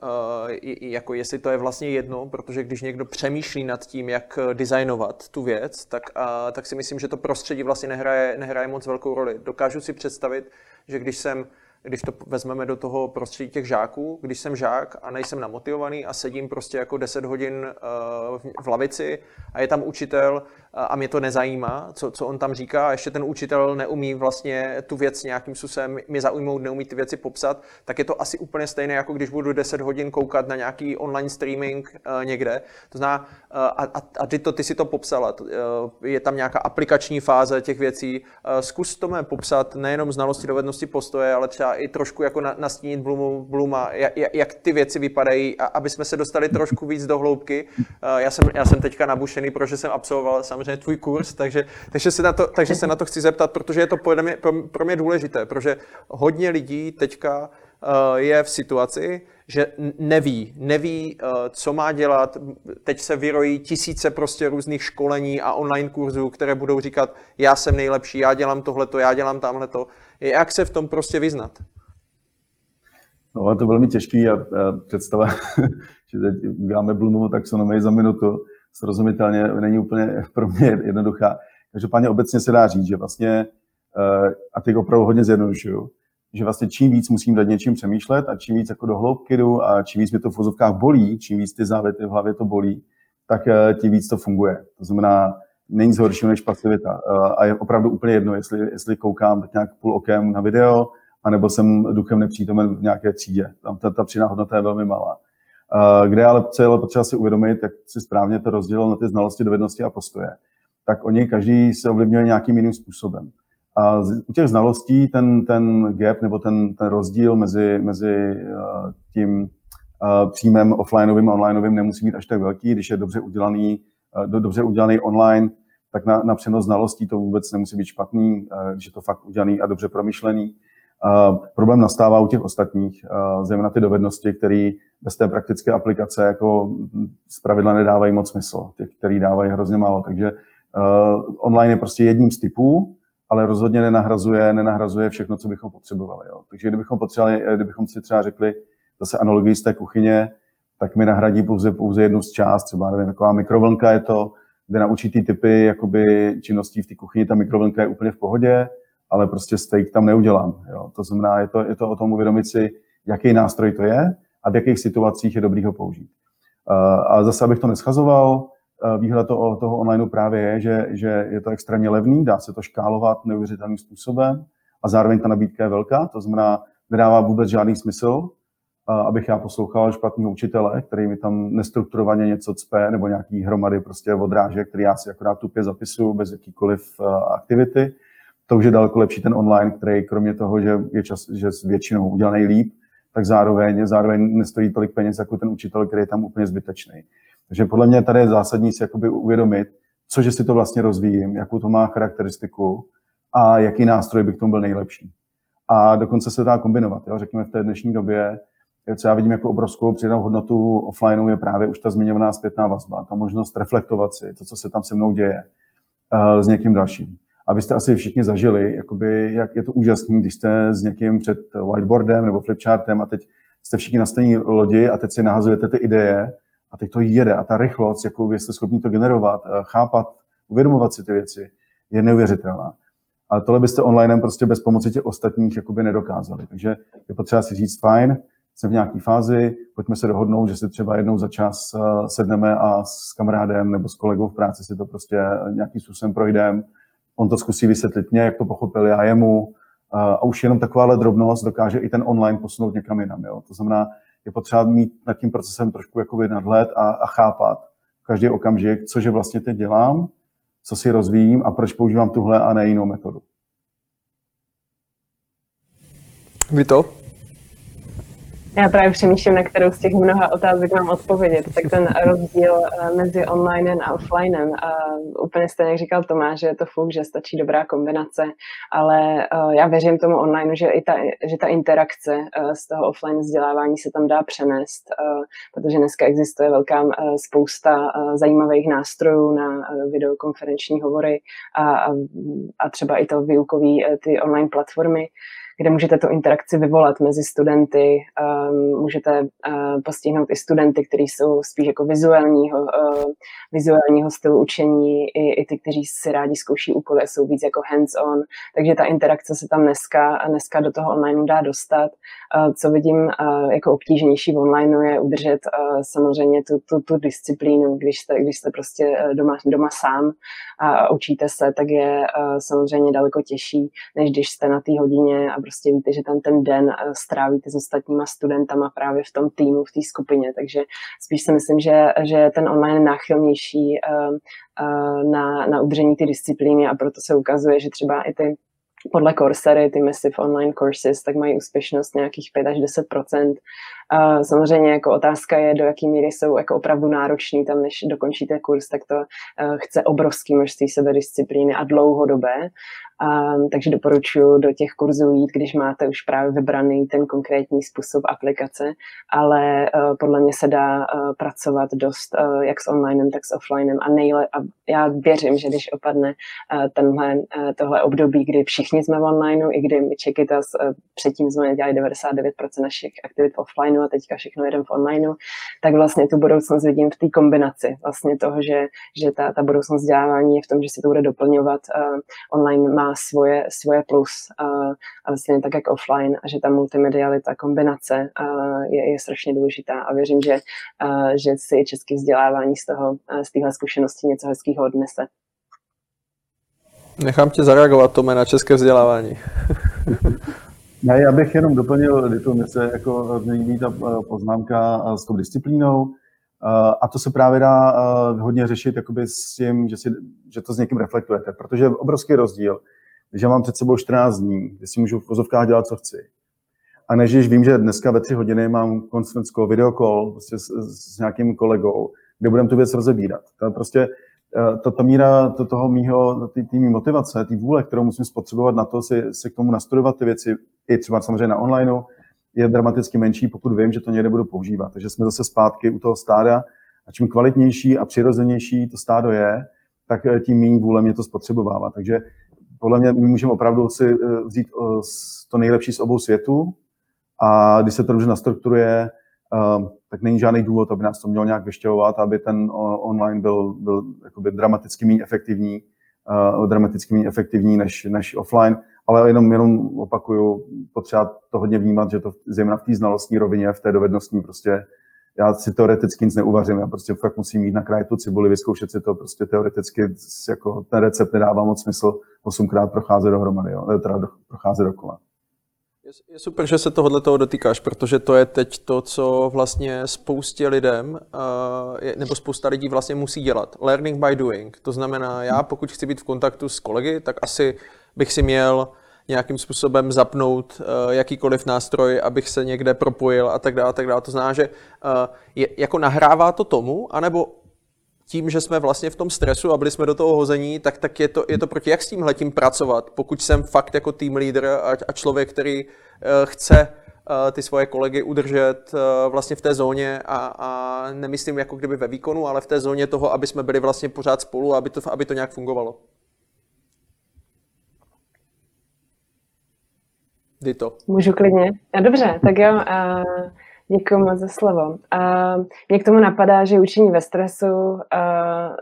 i, jako jestli to je vlastně jedno, protože když někdo přemýšlí nad tím, jak designovat tu věc, tak, uh, tak si myslím, že to prostředí vlastně nehraje, nehraje moc velkou roli. Dokážu si představit, že když jsem když to vezmeme do toho prostředí těch žáků, když jsem žák a nejsem namotivovaný a sedím prostě jako 10 hodin v lavici a je tam učitel a mě to nezajímá, co, co on tam říká a ještě ten učitel neumí vlastně tu věc nějakým způsobem mě zaujmout, neumí ty věci popsat, tak je to asi úplně stejné, jako když budu 10 hodin koukat na nějaký online streaming někde. To znamená, a, a, a ty, to, ty si to popsala, je tam nějaká aplikační fáze těch věcí. Zkus to popsat nejenom znalosti, dovednosti, postoje, ale třeba i trošku jako na, nastínit Bloomu, Blooma, jak, jak ty věci vypadají, a aby jsme se dostali trošku víc do hloubky. Já jsem, já jsem teďka nabušený, protože jsem absolvoval samozřejmě tvůj kurz, takže, takže, se na to, takže se na to chci zeptat, protože je to pro mě, pro, pro mě důležité, protože hodně lidí teďka je v situaci, že neví, neví, eh, co má dělat. Teď se vyrojí tisíce prostě různých školení a online kurzů, které budou říkat, já jsem nejlepší, já dělám tohleto, já dělám tamhleto. Jak se v tom prostě vyznat? No, je to velmi těžký a, a představa, [laughs] že teď uděláme Bloomovou taxonomii za minutu, srozumitelně není úplně pro mě jednoduchá. Každopádně obecně se dá říct, že vlastně, eh, a teď opravdu hodně zjednodušuju, že vlastně čím víc musím nad něčím přemýšlet a čím víc jako do hloubky jdu a čím víc mi to v vozovkách bolí, čím víc ty závěty v hlavě to bolí, tak eh, tím víc to funguje. To znamená, není nic horšího než pasivita. Eh, a je opravdu úplně jedno, jestli, jestli koukám tak nějak půl okem na video, anebo jsem duchem nepřítomen v nějaké třídě. Tam ta, ta přidaná hodnota je velmi malá. Eh, kde ale je potřeba si uvědomit, jak si správně to rozdělil na ty znalosti, dovednosti a postoje, tak oni každý se ovlivňuje nějakým jiným způsobem. A u těch znalostí ten, ten gap nebo ten, ten rozdíl mezi, mezi eh, tím příjmem offlineovým a onlineovým nemusí být až tak velký, když je dobře udělaný, dobře udělaný online, tak na, na přenos znalostí to vůbec nemusí být špatný, když je to fakt udělaný a dobře promyšlený. Problém nastává u těch ostatních, zejména ty dovednosti, které bez té praktické aplikace jako zpravidla nedávají moc smysl, těch, který dávají hrozně málo. Takže online je prostě jedním z typů, ale rozhodně nenahrazuje, nenahrazuje všechno, co bychom potřebovali. Jo. Takže kdybychom potřebovali, kdybychom si třeba řekli zase analogii z té kuchyně, tak mi nahradí pouze, pouze jednu z část, třeba nevím, taková mikrovlnka je to, kde na určitý typy jakoby, činností v té kuchyni ta mikrovlnka je úplně v pohodě, ale prostě steak tam neudělám. Jo. To znamená, je to, je to o tom uvědomit si, jaký nástroj to je a v jakých situacích je dobrý ho použít. Uh, a zase, abych to neschazoval, Eh, výhoda toho, toho online právě je, že, že je to extrémně levný, dá se to škálovat neuvěřitelným způsobem a zároveň ta nabídka je velká, to znamená, nedává vůbec žádný smysl, eh, abych já poslouchal špatného učitele, který mi tam nestrukturovaně něco cpe, nebo nějaký hromady prostě odráže, který já si akorát tupě zapisuju bez jakýkoliv eh, aktivity. To už je daleko lepší ten online, který kromě toho, že je čas, že s většinou udělaný líp, tak zároveň, zároveň nestojí tolik peněz jako ten učitel, který je tam úplně zbytečný. Takže podle mě tady je zásadní si jakoby uvědomit, cože si to vlastně rozvíjím, jakou to má charakteristiku a jaký nástroj by k tomu byl nejlepší. A dokonce se dá kombinovat. Jo? Řekněme v té dnešní době, co já vidím jako obrovskou přidanou hodnotu offlineu, je právě už ta zmiňovaná zpětná vazba, ta možnost reflektovat si to, co se tam se mnou děje uh, s někým dalším. Abyste asi všichni zažili, jakoby, jak je to úžasné, když jste s někým před whiteboardem nebo flipchartem a teď jste všichni na stejné lodi a teď si nahazujete ty ideje a teď to jede a ta rychlost, jakou vy jste schopni to generovat, eh, chápat, uvědomovat si ty věci, je neuvěřitelná. Ale tohle byste online prostě bez pomoci těch ostatních jakoby nedokázali. Takže je potřeba si říct, fajn, jsem v nějaké fázi, pojďme se dohodnout, že si třeba jednou za čas eh, sedneme a s kamarádem nebo s kolegou v práci si to prostě nějakým způsobem projdeme. On to zkusí vysvětlit mě, jak to pochopil já jemu. A už jenom takováhle drobnost dokáže i ten online posunout někam jinam. Jo? To znamená, je potřeba mít nad tím procesem trošku jakoby nadhled a, a chápat každý okamžik, cože vlastně teď dělám, co si rozvíjím a proč používám tuhle a ne jinou metodu. Vy to? Já právě přemýšlím, na kterou z těch mnoha otázek mám odpovědět. Tak ten rozdíl eh, mezi online a offlinem, úplně stejně jak říkal Tomáš, že je to fuk, že stačí dobrá kombinace, ale eh, já věřím tomu online, že i ta, že ta interakce eh, z toho offline vzdělávání se tam dá přenést, protože dneska existuje velká spousta zajímavých nástrojů na videokonferenční hovory a, a třeba i to výukový, ty online platformy, kde můžete tu interakci vyvolat mezi studenty, um, můžete uh, postihnout i studenty, kteří jsou spíš jako vizuálního, uh, vizuálního stylu učení, i, i ty, kteří si rádi zkouší úkoly a jsou víc jako hands-on, takže ta interakce se tam dneska, dneska do toho online dá dostat. Uh, co vidím jako obtížnější v online je udržet samozřejmě tu, tu, tu disciplínu, když jste, když jste prostě doma, doma sám a učíte se, tak je uh, samozřejmě daleko těžší, než když jste na té hodině a prostě víte, že tam ten den eh, strávíte s ostatníma studentama právě v tom týmu, v té skupině, takže spíš si myslím, že, že ten online je náchylnější uh, na, na udržení ty disciplíny a proto se ukazuje, že třeba i ty podle Coursery, ty Massive Online Courses, tak mají úspěšnost nějakých 5 až 10 a samozřejmě jako otázka je, do jaké míry jsou jako opravdu náročný tam, než dokončíte kurz, tak to uh, chce obrovský množství sebedisciplíny a dlouhodobé. Um, takže doporučuji do těch kurzů jít, když máte už právě vybraný ten konkrétní způsob aplikace, ale uh, podle mě se dá uh, pracovat dost uh, jak s onlinem, tak s offlinem a, nejle, a já věřím, že když opadne uh, tenhle, uh, tohle období, kdy všichni jsme v onlineu, i kdy my Čekytas uh, předtím jsme dělali 99% našich aktivit offlineu a teďka všechno jedem v onlineu, tak vlastně tu budoucnost vidím v té kombinaci vlastně toho, že, že ta, ta budoucnost vzdělávání je v tom, že se to bude doplňovat uh, online má svoje, svoje plus a, a vlastně tak jak offline a že ta multimedialita, kombinace je, je strašně důležitá a věřím, že, že si české vzdělávání z toho, z téhle zkušenosti něco hezkého odnese. Nechám tě zareagovat, Tome, na české vzdělávání. [laughs] Ne, já bych jenom doplnil, to mě se jako líbí ta poznámka s tou disciplínou. A to se právě dá hodně řešit jakoby s tím, že, si, že to s někým reflektujete, protože je obrovský rozdíl, já mám před sebou 14 dní, kdy si můžu v pozovkách dělat, co chci. A než když vím, že dneska ve tři hodiny mám conference call, video call prostě s, s, nějakým kolegou, kde budeme tu věc rozebírat. To je prostě eh, to, to míra to, toho mýho, ty mý motivace, ty vůle, kterou musím spotřebovat na to, si, si k tomu nastudovat ty věci, i třeba samozřejmě na onlineu, je dramaticky menší, pokud vím, že to někde budu používat. Takže jsme zase zpátky u toho stáda a čím kvalitnější a přirozenější to stádo je, tak eh, tím méně vůle mě to spotřebovává. Takže podle mě my můžeme opravdu si eh, vzít eh, to nejlepší z obou světů a když se to dobře nastrukturuje, tak není žádný důvod, aby nás to mělo nějak vyšťovat, aby ten online byl, byl jakoby dramaticky méně efektivní, dramaticky méně efektivní než, než offline, ale jenom, jenom opakuju, potřeba to hodně vnímat, že to zejména v té znalostní rovině, v té dovednostní prostě já si teoreticky nic neuvařím, já prostě fakt musím mít na kraj tu cibuli, vyzkoušet si to prostě teoreticky, jako ten recept nedává moc smysl osmkrát procházet dohromady, jo, eh, teda do, procházet dokola. Je super, že se tohohle toho dotýkáš, protože to je teď to, co vlastně spoustě lidem, nebo spousta lidí vlastně musí dělat. Learning by doing. To znamená, já pokud chci být v kontaktu s kolegy, tak asi bych si měl nějakým způsobem zapnout uh, jakýkoliv nástroj, abych se někde propojil a tak dále, a tak dále. To znamená, že uh, je, jako nahrává to tomu, anebo tím, že jsme vlastně v tom stresu a byli jsme do toho hození, tak, tak je, to, je to proti jak s tímhletím pracovat, pokud jsem fakt jako team leader a, a člověk, který uh, chce uh, ty svoje kolegy udržet uh, vlastně v té zóně a, a nemyslím jako kdyby ve výkonu, ale v té zóně toho, aby jsme byli vlastně pořád spolu aby to, aby to nějak fungovalo. To. Můžu klidně. A dobře, tak jo. A děkuji moc za slovo. A mě k tomu napadá, že učení ve stresu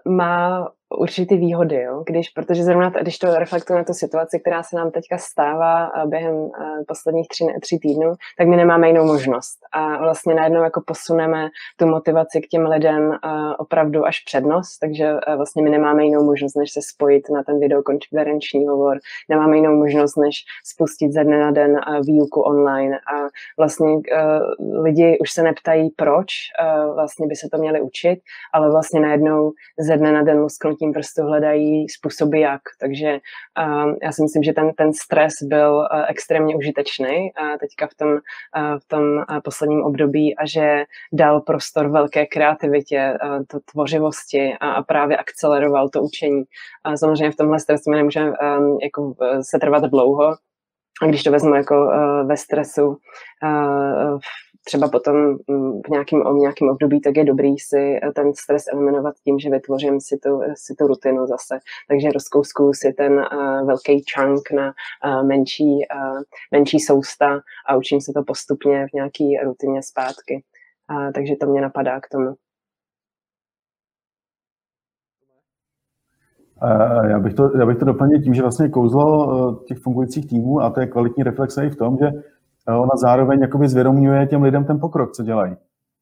má určitý výhody, jo? Když, protože zrovna když to reflektuje na tu situaci, která se nám teďka stává během posledních tři, tři týdnů, tak my nemáme jinou možnost. A vlastně najednou jako posuneme tu motivaci k těm lidem opravdu až přednost, takže vlastně my nemáme jinou možnost, než se spojit na ten videokonferenční hovor, nemáme jinou možnost, než spustit ze dne na den výuku online a vlastně lidi už se neptají, proč vlastně by se to měli učit, ale vlastně najednou ze dne na den lusknutí tím prstu hledají způsoby jak. Takže uh, já si myslím, že ten, ten stres byl uh, extrémně užitečný uh, teďka v tom, uh, v tom uh, posledním období a že dal prostor velké kreativitě, uh, to tvořivosti a, a právě akceleroval to učení. Uh, samozřejmě v tomhle stresu my nemůžeme um, jako, uh, se trvat dlouho, a když to vezmu jako uh, ve stresu, uh, třeba potom mm, v nějakém, v nějakém období, tak je dobrý si eh, ten stres eliminovat tím, že vytvořím si tu, si tu rutinu zase. Takže rozkouskuju si ten uh, velký chunk na uh, menší, uh, menší sousta a učím se to postupně v nějaký rutině zpátky. Uh, takže to mě napadá k tomu. Já bych, to, já bych to doplnil tím, že vlastně kouzlo těch fungujících týmů a je kvalitní reflexe i v tom, že ona zároveň jakoby zvědomňuje těm lidem ten pokrok, co dělají.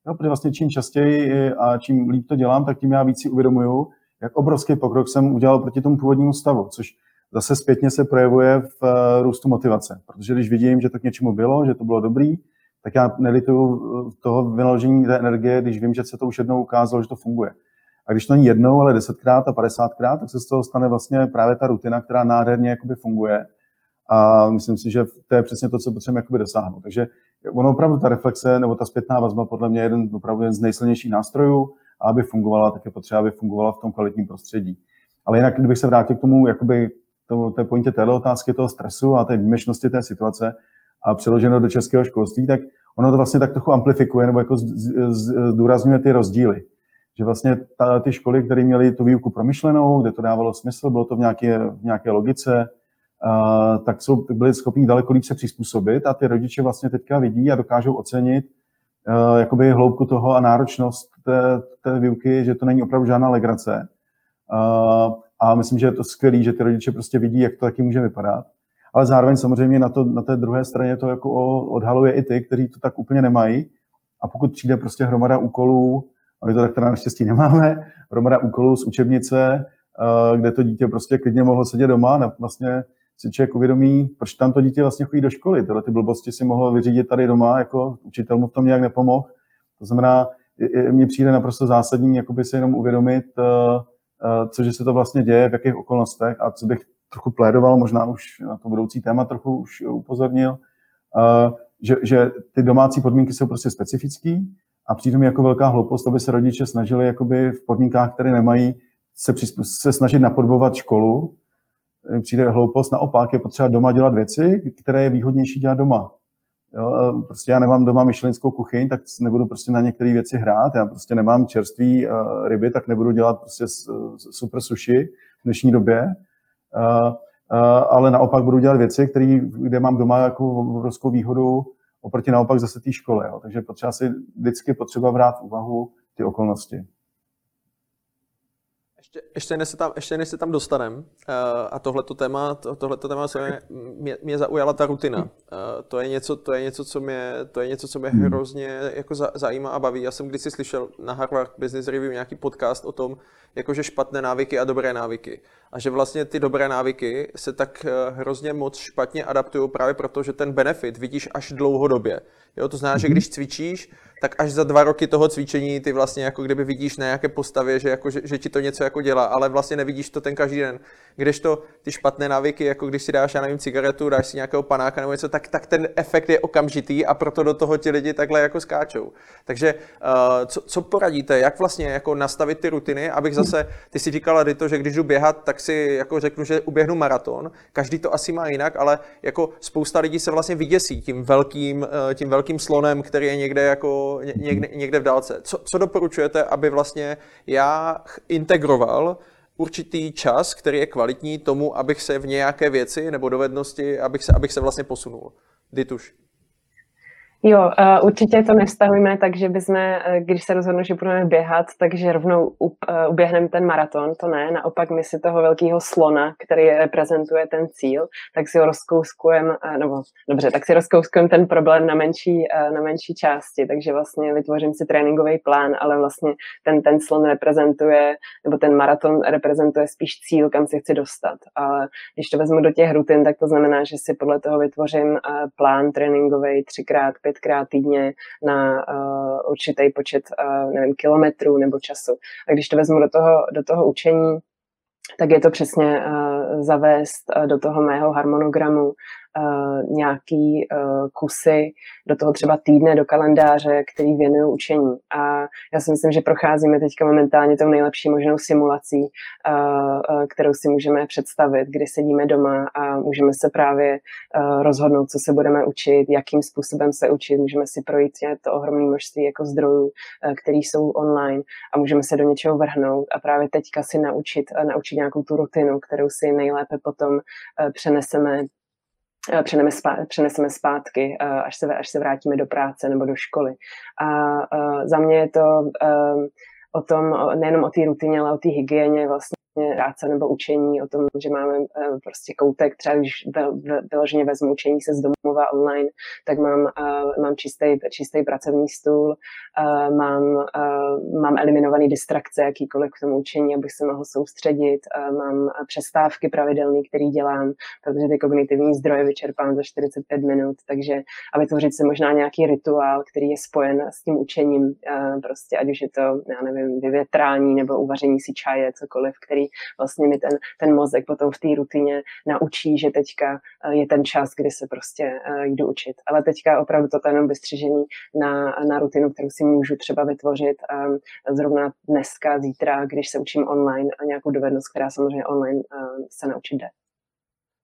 Jo, protože vlastně čím častěji a čím líp to dělám, tak tím já víc si uvědomuju, jak obrovský pokrok jsem udělal proti tomu původnímu stavu, což zase zpětně se projevuje v eh, růstu motivace. Protože když vidím, že to k něčemu bylo, že to bylo dobrý, tak já nelituju eh, toho vynaložení té energie, když vím, že se to už jednou ukázalo, že to funguje. A když to není jednou, ale desetkrát a padesátkrát, tak se z toho stane vlastně právě ta rutina, která nádherně funguje A myslím si, že to je přesně to, co potřebujeme dosáhnout. Takže ono opravdu ta reflexe nebo ta zpětná vazba podle mě je jeden, opravdu jeden z nejsilnějších nástrojů a aby fungovala, tak je potřeba, aby fungovala v tom kvalitním prostředí. Ale jinak, kdybych se vrátil k tomu, jakoby to, té pointě téhle otázky toho stresu a té výjimečnosti té situace a přeloženo do českého školství, tak ono to vlastně tak trochu amplifikuje nebo jako zdůrazňuje ty rozdíly. Že vlastně ta, ty školy, které měly tu výuku promyšlenou, kde to dávalo smysl, bylo to v nějaké, v nějaké logice, tak jsou, byli schopni daleko líp se přizpůsobit a ty rodiče vlastně teďka vidí a dokážou ocenit uh, jakoby hloubku toho a náročnost té, té výuky, že to není opravdu žádná legrace. Uh, a myslím, že je to skvělé, že ty rodiče prostě vidí, jak to taky může vypadat. Ale zároveň samozřejmě na, to, na té druhé straně to jako odhaluje i ty, kteří to tak úplně nemají. A pokud přijde prostě hromada úkolů, a my to tak teda naštěstí nemáme, hromada úkolů z učebnice, eh, kde to dítě prostě klidně mohlo sedět doma, vlastně si člověk uvědomí, proč tam to dítě vlastně chodí do školy. Tyhle ty blbosti si mohlo vyřídit tady doma, jako učitel mu v tom nějak nepomohl. To znamená, mně přijde naprosto zásadní jakoby si jenom uvědomit, uh, uh, cože se to vlastně děje, v jakých okolnostech a co bych trochu plédoval, možná už na to budoucí téma trochu už upozornil, uh, že, že ty domácí podmínky jsou prostě specifický a přijde mi jako velká hloupost, aby se rodiče snažili jakoby v podmínkách, které nemají, se, se snažit napodobovat školu. Přijde hloupost, naopak je potřeba doma dělat věci, které je výhodnější dělat doma. Jo, prostě já nemám doma myšlenskou kuchyň, tak nebudu prostě na některé věci hrát. Já prostě nemám čerství uh, ryby, tak nebudu dělat prostě super sushi v dnešní době. Uh, uh, ale naopak budu dělat věci, které, kde mám doma jako obrovskou výhodu oproti naopak zase té škole. Jo. Takže potřeba si vždycky potřeba brát v úvahu ty okolnosti. Ještě, ještě, než se tam, ještě než se tam dostanem, uh, a tohleto téma, to, tohleto téma se mě, mě, zaujala ta rutina. Uh, to je něco, to je něco, co mě, to je něco, co mě hmm. hrozně jako za, zajímá a baví. Já jsem kdysi slyšel na Harvard Business Review nějaký podcast o tom, jakože špatné návyky a dobré návyky. A že vlastně ty dobré návyky se tak eh, hrozně moc špatně adaptují právě proto, že ten benefit vidíš až dlouhodobě. Jo, to znamená, že mhm. když cvičíš, tak až za dva roky toho cvičení ty vlastně jako kdyby vidíš na nějaké postavě, že, jako, že, že ti to něco jako dělá, ale vlastně nevidíš to ten každý den. Kdežto ty špatné návyky, jako když si dáš, já nevím, cigaretu, dáš si nějakého panáka nebo něco, tak, tak ten efekt je okamžitý a proto do toho ti lidi takhle jako skáčou. Takže uh, co, co poradíte, jak vlastně jako nastavit ty rutiny, abych zase, ty si říkala to, že když jdu běhat, tak si jako řeknu, že uběhnu maraton. Každý to asi má jinak, ale jako spousta lidí se vlastně vyděsí tím velkým, uh, tím velkým slonem, který je někde jako někde, někde v dálce. Co, co doporučujete, aby vlastně já integroval určitý čas, který je kvalitní tomu, abych se v nějaké věci nebo dovednosti, abych se, abych se vlastně posunul? Dituš. Jo, určitě to nevztahujeme tak, že bychom, uh, když se rozhodnu, že budeme běhat, takže rovnou uh, uběhneme ten maraton, to ne. Naopak my si toho velkého slona, který reprezentuje ten cíl, tak si ho rozkouskujeme, nebo dobře, tak si rozkouskujeme ten problém na menší, na menší části, takže vlastně vytvořím si tréninkový plán, ale vlastně ten, ten slon reprezentuje, nebo ten maraton reprezentuje spíš cíl, kam se chci dostat. A když to vezmu do těch rutin, tak to znamená, že si podle toho vytvořím plán tréninkový třikrát, pětkrát týdně na uh, určitý počet uh, nevím, kilometrů nebo času. A když to vezmu do toho, do toho učení, tak je to přesně uh, zavést uh, do toho mého harmonogramu uh, nějaký uh, kusy do toho třeba týdne, do kalendáře, který věnují učení. A já si myslím, že procházíme teďka momentálně tou nejlepší možnou simulací, uh, kterou si můžeme představit, kdy sedíme doma a můžeme se právě uh, rozhodnout, co se budeme učit, jakým způsobem se učit, můžeme si projít to ohromné množství jako zdrojů, uh, které jsou online a můžeme se do něčeho vrhnout a právě teďka si naučit, uh, naučit nějakou tu rutinu, kterou si nejlépe potom uh, přeneseme Eh, přeneseme, zpátky, přeneseme zpátky, až se, až se vrátíme do práce nebo do školy. A eh, za mě je to eh, o tom, nejenom o té rutině, ale o té hygieně vlastně práce nebo učení, o tom, že máme uh, prostě koutek, třeba když vyloženě vezmu učení se z domova online, tak mám, uh, mám čistý, čistý pracovní stůl, uh, mám, mám eliminovaný distrakce jakýkoliv k tomu učení, abych se mohl soustředit, mám přestávky pravidelné, které dělám, protože ty kognitivní zdroje vyčerpám za 45 minut, takže a vytvořit si možná nějaký rituál, který je spojen s tím učením, prostě ať už je to, já nevím, vyvětrání nebo uvaření si čaje, cokoliv, který který vlastně mi ten, ten mozek potom v té rutině naučí, že teďka eh, je ten čas, kdy se prostě uh, jdu učit. Ale teďka opravdu to jenom vystřižení na, na rutinu, kterou si můžu třeba vytvořit um, zrovna dneska, zítra, když se učím online a nějakou dovednost, která samozřejmě online uh, se naučit jde.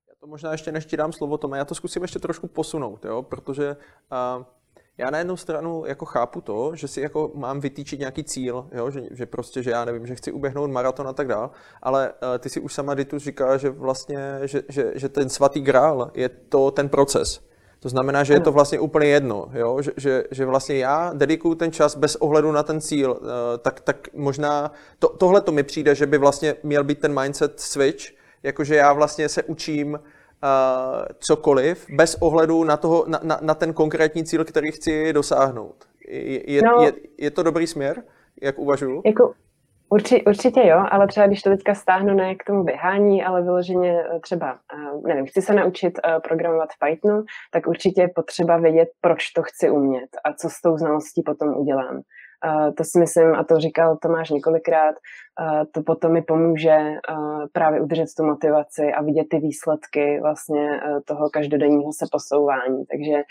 Já to možná ještě než ti dám slovo, Tome, já to zkusím ještě trošku posunout, jo? protože uh, já na jednu stranu jako chápu to, že si jako mám vytýčit nějaký cíl, jo? Že, že prostě, že já nevím, že chci uběhnout maraton a tak dál, ale uh, ty si už sama Ditu říká, že vlastně, že, že, že ten svatý grál je to ten proces. To znamená, že je to vlastně úplně jedno, jo? Že, že, že vlastně já dedikuju ten čas bez ohledu na ten cíl, uh, tak, tak možná to, tohle to mi přijde, že by vlastně měl být ten mindset switch, jakože já vlastně se učím cokoliv, bez ohledu na, toho, na, na, na ten konkrétní cíl, který chci dosáhnout. Je, je, no, je, je to dobrý směr, jak uvažuju? Jako, urči, určitě jo, ale třeba když to teďka stáhnu ne k tomu běhání, ale vyloženě eh, třeba, uh, nevím, chci se naučit uh, programovat v Pythonu, tak určitě je potřeba vědět, proč to chci umět a co s tou znalostí potom udělám. To si myslím, a to říkal Tomáš několikrát, to potom mi pomůže právě udržet tu motivaci a vidět ty výsledky vlastně toho každodenního se posouvání. Takže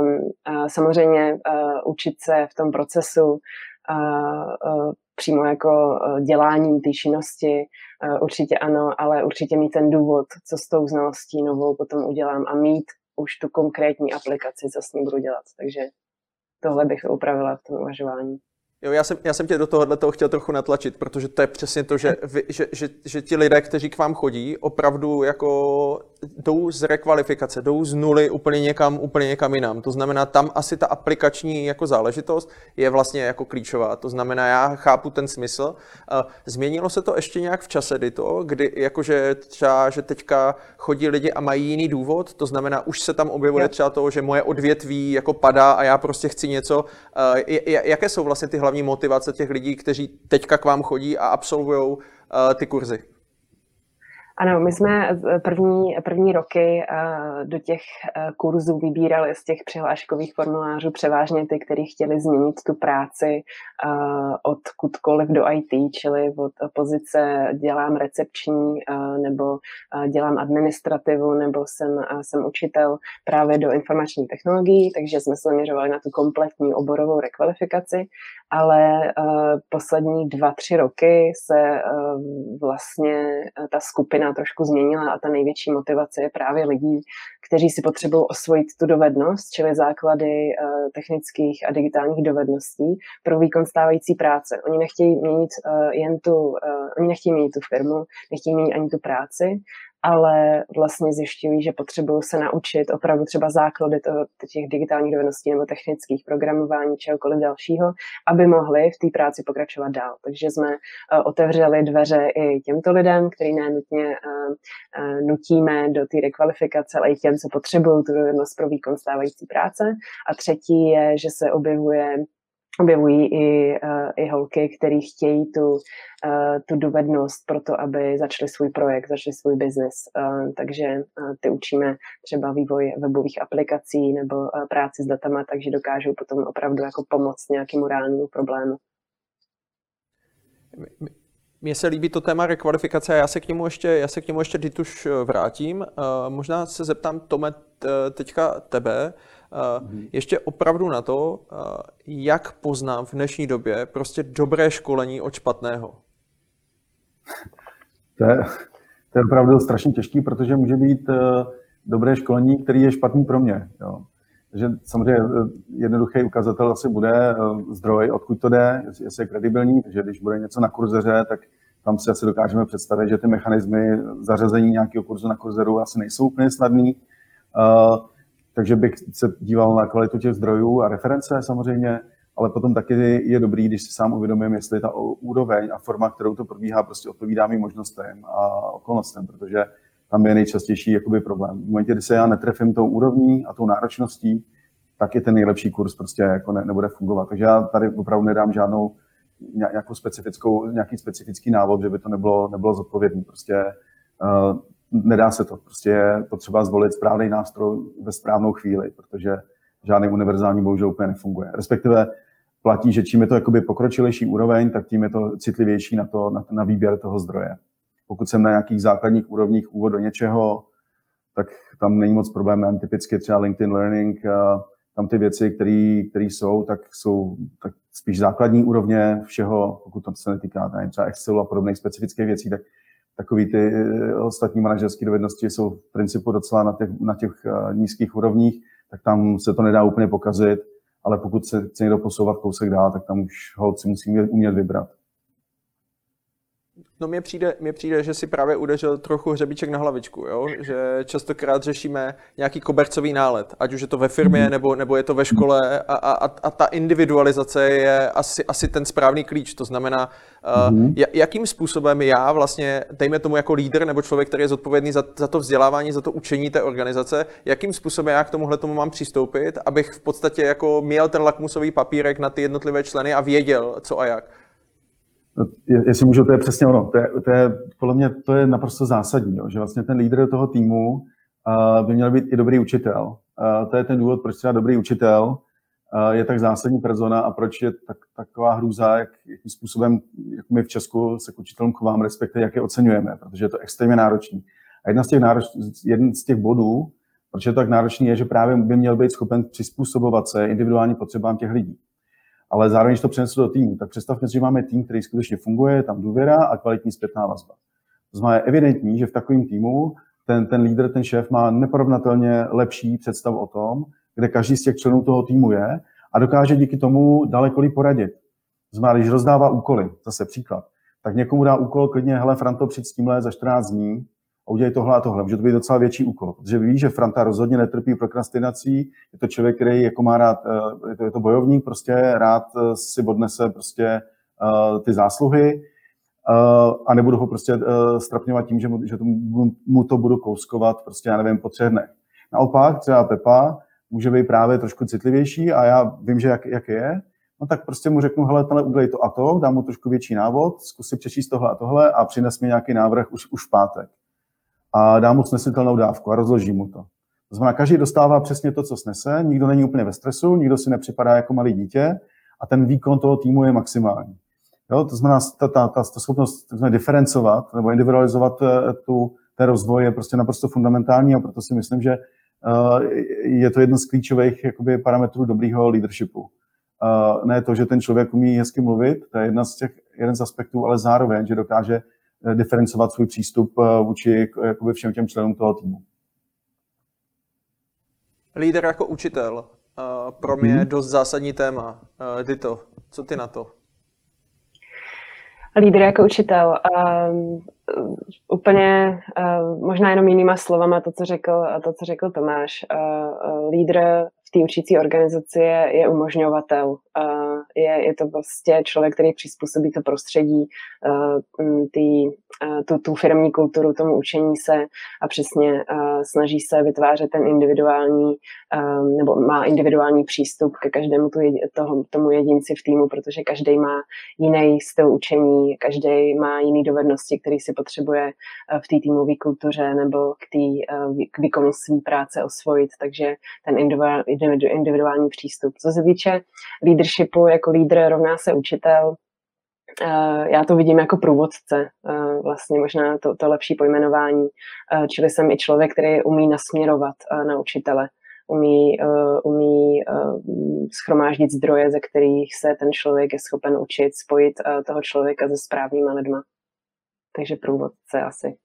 um, samozřejmě učit se v tom procesu, přímo jako dělání té činnosti, určitě ano, ale určitě mít ten důvod, co s tou znalostí novou potom udělám a mít už tu konkrétní aplikaci, co s ní budu dělat. Takže tohle bych upravila v tom uvažování. Jo, já jsem, já jsem tě do tohohle toho chtěl trochu natlačit, protože to je přesně to, že, vy, že, že, že ti lidé, kteří k vám chodí, opravdu jako jdou z rekvalifikace, jdou z nuly úplně někam, úplně někam jinam. To znamená, tam asi ta aplikační jako záležitost je vlastně jako klíčová. To znamená, já chápu ten smysl. Změnilo se to ještě nějak v čase, to, kdy jakože třeba, že teďka chodí lidi a mají jiný důvod, to znamená, už se tam objevuje třeba to, že moje odvětví jako padá a já prostě chci něco. Jaké jsou vlastně ty hlavní motivace těch lidí, kteří teďka k vám chodí a absolvují ty kurzy? Ano, my jsme první, první roky eh, do těch eh, kurzů vybírali z těch přihláškových formulářů převážně ty, kteří chtěli změnit tu práci eh, od kudkoliv do IT, čili od pozice dělám recepční nebo dělám administrativu nebo jsem, jsem učitel právě do informačních technologií, takže jsme se zaměřovali na tu kompletní oborovou rekvalifikaci, ale poslední dva, tři roky se vlastně ta skupina trošku změnila a ta největší motivace je právě lidí, kteří si potřebují osvojit tu dovednost, čili základy uh, technických a digitálních dovedností pro výkon stávající práce. Oni nechtějí měnit uh, jen tu, uh, oni nechtějí měnit tu firmu, nechtějí měnit ani tu práci, ale vlastně zjišťují, že potřebují se naučit opravdu třeba základy toho, těch digitálních dovedností nebo technických programování, čehokoliv dalšího, aby mohli v té práci pokračovat dál. Takže jsme uh, otevřeli dveře i těmto lidem, který nenutně uh, uh, nutíme do té rekvalifikace, ale i těm, co potřebují tu dovednost pro výkon stávající práce. A třetí je, že se objevuje objevují i, uh, i holky, které chtějí tu, uh, tu dovednost pro to, aby začali svůj projekt, začali svůj biznis. Uh, takže ty učíme třeba vývoj webových aplikací nebo práci s datama, takže dokážou potom opravdu jako pomoct nějakému reálnému problému. Mně se líbí to téma rekvalifikace a já se k němu ještě, já se k němu ještě Dituš vrátím. Možná se zeptám, Tome, teďka tebe. Mm-hmm. Ještě opravdu na to, jak poznám v dnešní době prostě dobré školení od špatného. To je, to je opravdu strašně těžký, protože může být e, dobré školení, který je špatný pro mě. Jo. Takže samozřejmě jednoduchý ukazatel asi bude zdroj, odkud to jde, jestli je kredibilní, takže když bude něco na kurzeře, tak tam si asi dokážeme představit, že ty mechanismy zařazení nějakého kurzu na kurzeru asi nejsou úplně snadný. Takže bych se díval na kvalitu těch zdrojů a reference samozřejmě, ale potom taky je dobrý, když si sám uvědomím, jestli ta úroveň a forma, kterou to probíhá, prostě odpovídá mým možnostem a okolnostem, protože tam je nejčastější jakoby problém. V momentě, kdy se já netrefím tou úrovní a tou náročností, tak je ten nejlepší kurz prostě jako ne, nebude fungovat. Takže já tady opravdu nedám žádnou nějakou specifickou, nějaký specifický návod, že by to nebylo, nebylo zodpovědné. Prostě uh, nedá se to. Prostě je potřeba zvolit správný nástroj ve správnou chvíli, protože žádný univerzální bohužel úplně nefunguje. Respektive platí, že čím je to jakoby pokročilejší úroveň, tak tím je to citlivější na, to, na, na výběr toho zdroje. pokud jsem na nějakých základních úrovních úvod do něčeho, tak tam není moc problémem. Typicky třeba LinkedIn Learning, tam ty věci, které jsou, tak jsou tak spíš základní úrovně všeho, pokud to se netýká třeba Excelu a podobných specifických věcí, tak takový ty eh, ostatní manažerské dovednosti jsou v principu docela na těch, na těch eh, nízkých úrovních, tak tam se to nedá úplně pokazit, ale pokud se chce někdo posouvat kousek dál, tak tam už holci musí umět vybrat. No mně přijde, mně přijde, že si právě udeřil trochu hřebíček na hlavičku, jo? že častokrát řešíme nějaký kobercový nálet, ať už je to ve firmě, mhm. nebo, nebo je to ve škole a, a, a ta individualizace je asi, asi ten správný klíč, to znamená, uh, jakým způsobem já vlastně, dejme tomu jako lídr nebo člověk, který je zodpovědný za, za to vzdělávání, za to učení té organizace, jakým způsobem já k tomuhle tomu mám přistoupit, abych v podstatě jako měl ten lakmusový papírek na ty jednotlivé členy a věděl, co a jak. Jestli můžu, to je přesně ono. To je, to je, podle mě to je naprosto zásadní, jo, že vlastně ten lídr toho týmu uh, by měl být i dobrý učitel. Uh, to je ten důvod, proč třeba dobrý učitel uh, je tak zásadní persona a proč je tak, taková hrůza, jak, jakým způsobem jak my v Česku se k učitelům chováme, respektive jak je oceňujeme, protože je to extrémně náročný. A jedna z těch, nároč, jeden z těch bodů, proč je to tak náročný, je, že právě by měl být schopen přizpůsobovat se individuálním potřebám těch lidí ale zároveň, když to přenesu do týmu, tak představme si, že máme tým, který skutečně funguje, tam důvěra a kvalitní zpětná vazba. To znamená, je evidentní, že v takovém týmu ten, ten lídr, ten šéf má neporovnatelně lepší představu o tom, kde každý z těch členů toho týmu je a dokáže díky tomu daleko líp poradit. Znamená, když rozdává úkoly, zase příklad, tak někomu dá úkol klidně, hele, Franto, přijď s tímhle za 14 dní, a udělej tohle a tohle. Může to být docela větší úkol, protože ví, že Franta rozhodně netrpí prokrastinací, je to člověk, který jako má rád, eh, je to, je to bojovník, prostě rád eh, si odnese prostě uh, ty zásluhy uh, a nebudu ho prostě uh, strapňovat tím, že, mu, že to, mu to budu kouskovat prostě, já nevím, po třech dnech. Naopak třeba Pepa může být právě trošku citlivější a já vím, že jak, jak je, no tak prostě mu řeknu, hele, tenhle udělej to a to, dám mu trošku větší návod, zkusím přečíst tohle a tohle a přines mi nějaký návrh už, už v pátek a dá mu snesitelnou dávku a rozloží mu to. To znamená, každý dostává přesně to, co snese, nikdo není úplně ve stresu, nikdo si nepřipadá jako malý dítě a ten výkon toho týmu je maximální. Jo, to znamená, ta, ta, ta, ta schopnost znamená, diferencovat nebo individualizovat eh, tu, ten rozvoj je prostě naprosto fundamentální a proto si myslím, že uh, je to jeden z klíčových jakoby, parametrů dobrýho leadershipu. Uh, ne to, že ten člověk umí hezky mluvit, to je jedna z těch, jeden z aspektů, ale zároveň, že dokáže Eh, diferencovat svůj přístup eh, vůči jakoby všem těm členům toho týmu. Líder jako učitel. Eh, pro mě je dost zásadní téma. Dito, co ty na to? Lídr jako učitel. Uh, úplně uh, možná jenom jinýma slovama to, co řekl, to, co řekl Tomáš. Uh, lídr v té učící organizaci je, je umožňovatel. Uh, je, je to prostě člověk, který přizpůsobí to prostředí, uh, tý, uh, tu, tu firmní kulturu, tomu učení se a přesně uh, snaží se vytvářet ten individuální, nebo má individuální přístup ke každému tu, toho, tomu jedinci v týmu, protože každý má jiný styl učení, každý má jiné dovednosti, které si potřebuje v té týmové kultuře nebo k, tý, k výkonu své práce osvojit, takže ten individuální přístup. Co se týče leadershipu, jako lídr rovná se učitel, eh, já to vidím jako průvodce, eh, vlastně možná to, to lepší pojmenování, eh, čili jsem i člověk, který umí nasměrovat na učitele, umí, umí schromáždit zdroje, ze kterých se ten člověk je schopen učit, spojit toho člověka se správnýma lidma. Takže průvodce asi.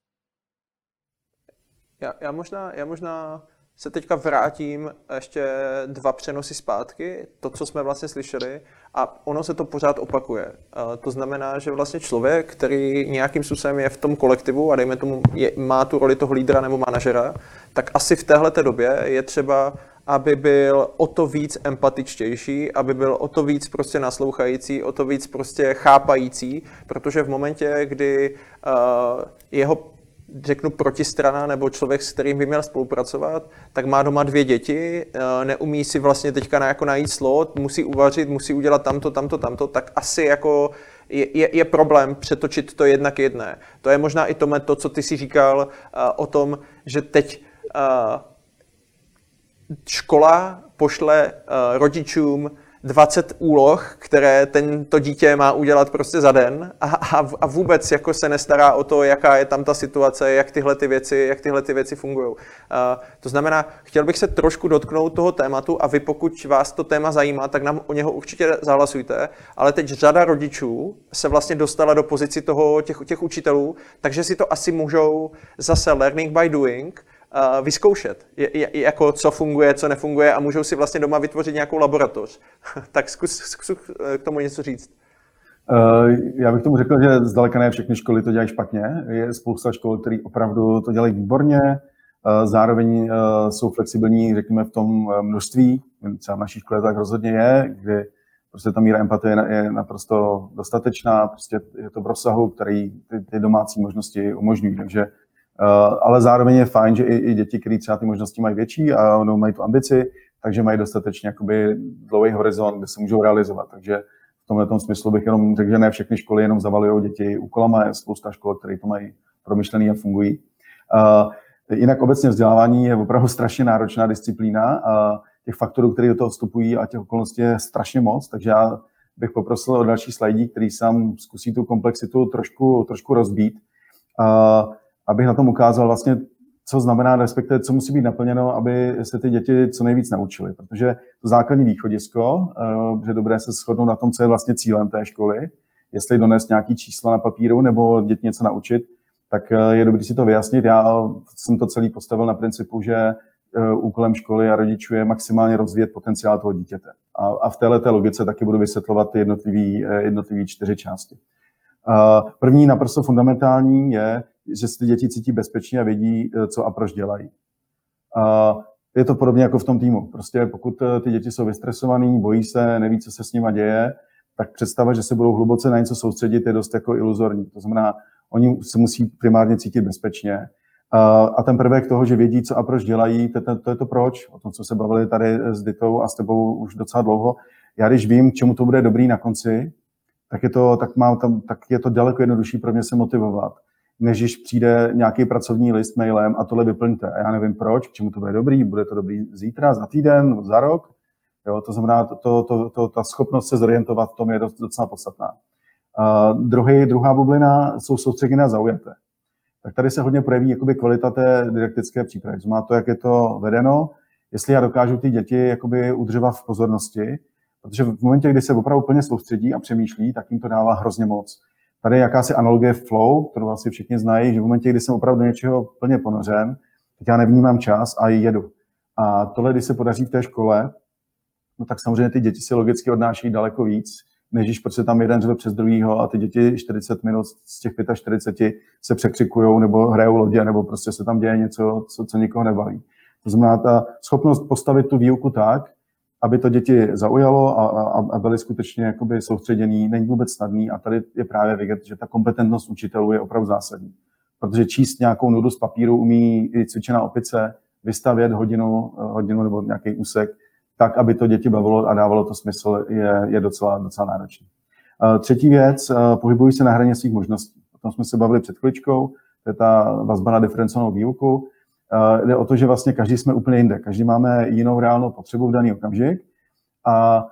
Já, já, možná, já možná se teďka vrátím ještě dva přenosy zpátky, to, co jsme vlastně slyšeli, a ono se to pořád opakuje. To znamená, že vlastně člověk, který nějakým způsobem je v tom kolektivu a dejme tomu, je, má tu roli toho lídra nebo manažera, tak asi v téhle době je třeba, aby byl o to víc empatičtější, aby byl o to víc prostě naslouchající, o to víc prostě chápající, protože v momentě, kdy uh, jeho řeknu protistrana nebo člověk, s kterým by měl spolupracovat, tak má doma dvě děti, eh, neumí si vlastně teďka na, jako najít slot, musí uvařit, musí udělat tamto, tamto, tamto, tak asi jako je, je, je problém přetočit to jedna k jedné. To je možná i to, to co ty si říkal uh, o tom, že teď uh, škola pošle uh, rodičům 20 úloh, které tento dítě má udělat prostě za den a, a, a vůbec jako se nestará o to, jaká je tam ta situace, jak tyhle ty věci, jak tyhle ty věci fungují. Uh, to znamená, chtěl bych se trošku dotknout toho tématu a vy, pokud vás to téma zajímá, tak nám o něho určitě zahlasujte, ale teď řada rodičů se vlastně dostala do pozici toho, těch, těch učitelů, takže si to asi můžou zase learning by doing, vyzkoušet, jako co funguje, co nefunguje a můžou si vlastně doma vytvořit nějakou laboratoř. [laughs] tak zkus, zkus k tomu něco říct. Uh, já bych tomu řekl, že zdaleka ne všechny školy to dělají špatně. Je spousta škol, které opravdu to dělají výborně, uh, zároveň jsou flexibilní, řekněme, v tom množství. Třeba v naší škole tak rozhodně je, kdy prostě ta míra empatie je naprosto dostatečná, prostě je to v rozsahu, který ty, ty domácí možnosti umožňují. Takže Eh, ale zároveň je fajn, že i, i děti, které třeba ty možnosti mají větší a no, mají tu ambici, takže mají dostatečně jakoby dlouhý horizont, kde se můžou realizovat. Takže v tomhle tom smyslu bych jenom řekl, že ne všechny školy jenom zavalují děti úkolama, je spousta škol, které to mají promyšlený a fungují. Uh, jinak obecně vzdělávání je opravdu strašně náročná disciplína a těch faktorů, které do toho vstupují a těch okolností je strašně moc, takže já bych poprosil o další slajdí, který sám zkusí tu komplexitu trošku, trošku rozbít. Uh, abych na tom ukázal vlastně, co znamená, respektive co musí být naplněno, aby se ty děti co nejvíc naučily. Protože to základní východisko, eh, že dobré se shodnout na tom, co je vlastně cílem té školy, jestli donést nějaký čísla na papíru nebo děti něco naučit, tak eh, je dobré si to vyjasnit. Já jsem to celý postavil na principu, že eh, úkolem školy a rodičů je maximálně rozvíjet potenciál toho dítěte. A, a v této logice taky budu vysvětlovat ty jednotlivý čtyři části. První naprosto fundamentální je, že se ty děti cítí bezpečně a vědí, eh, co a proč dělají. Je to podobně jako v tom týmu. Prostě pokud eh, ty děti jsou vystresovaný, bojí se, neví, co se s nimi děje, tak představa, že se budou hluboce na něco soustředit, je dost jako iluzorní. To znamená, oni se musí primárně cítit bezpečně. A ten prvek toho, že vědí, co a proč dělají, to, to, to je to proč, o tom, co se bavili tady s Ditou a s tebou už docela dlouho. Já když vím, čemu to bude dobrý na konci, tak je to, tak mám tam, tak je to daleko jednodušší pro mě se motivovat než když přijde nějaký pracovní list mailem a tohle vyplňte. A já nevím proč, k čemu to bude dobrý, bude to dobrý zítra, za týden, za rok. Jo, to znamená, to, to, to, to, ta schopnost se zorientovat v tom je docela podstatná. Uh, druhý, druhá bublina jsou soustředěné zaujaté. Tak tady se hodně projeví jakoby kvalita té didaktické přípravy. Znamená to, jak je to vedeno, jestli já dokážu ty děti jakoby udržovat v pozornosti, protože v momentě, kdy se opravdu plně soustředí a přemýšlí, tak jim to dává hrozně moc. Tady je jakási analogie flow, kterou asi všichni znají, že v momentě, kdy jsem opravdu do něčeho plně ponořen, tak já nevnímám čas a jedu. A tohle, když se podaří v té škole, no tak samozřejmě ty děti si logicky odnáší daleko víc, než když prostě tam jeden řve přes druhýho a ty děti 40 minut z těch 45 se překřikují nebo hrajou lodě, nebo prostě se tam děje něco, co, co nikoho nebaví. To znamená, ta schopnost postavit tu výuku tak, aby to děti zaujalo a, a, a byly skutečně jakoby soustředěný, není vůbec snadný a tady je právě vidět, že ta kompetentnost učitelů je opravdu zásadní. Protože číst nějakou nudu z papíru umí i cvičená opice, vystavět hodinu, hodinu nebo nějaký úsek, tak, aby to děti bavilo a dávalo to smysl, je, je docela, docela náročný. Třetí věc, pohybují se na hraně svých možností. O tom jsme se bavili před chvíličkou, to je ta vazba na diferencovanou výuku. Jde o to, že vlastně každý jsme úplně jinde. Každý máme jinou reálnou potřebu v daný okamžik a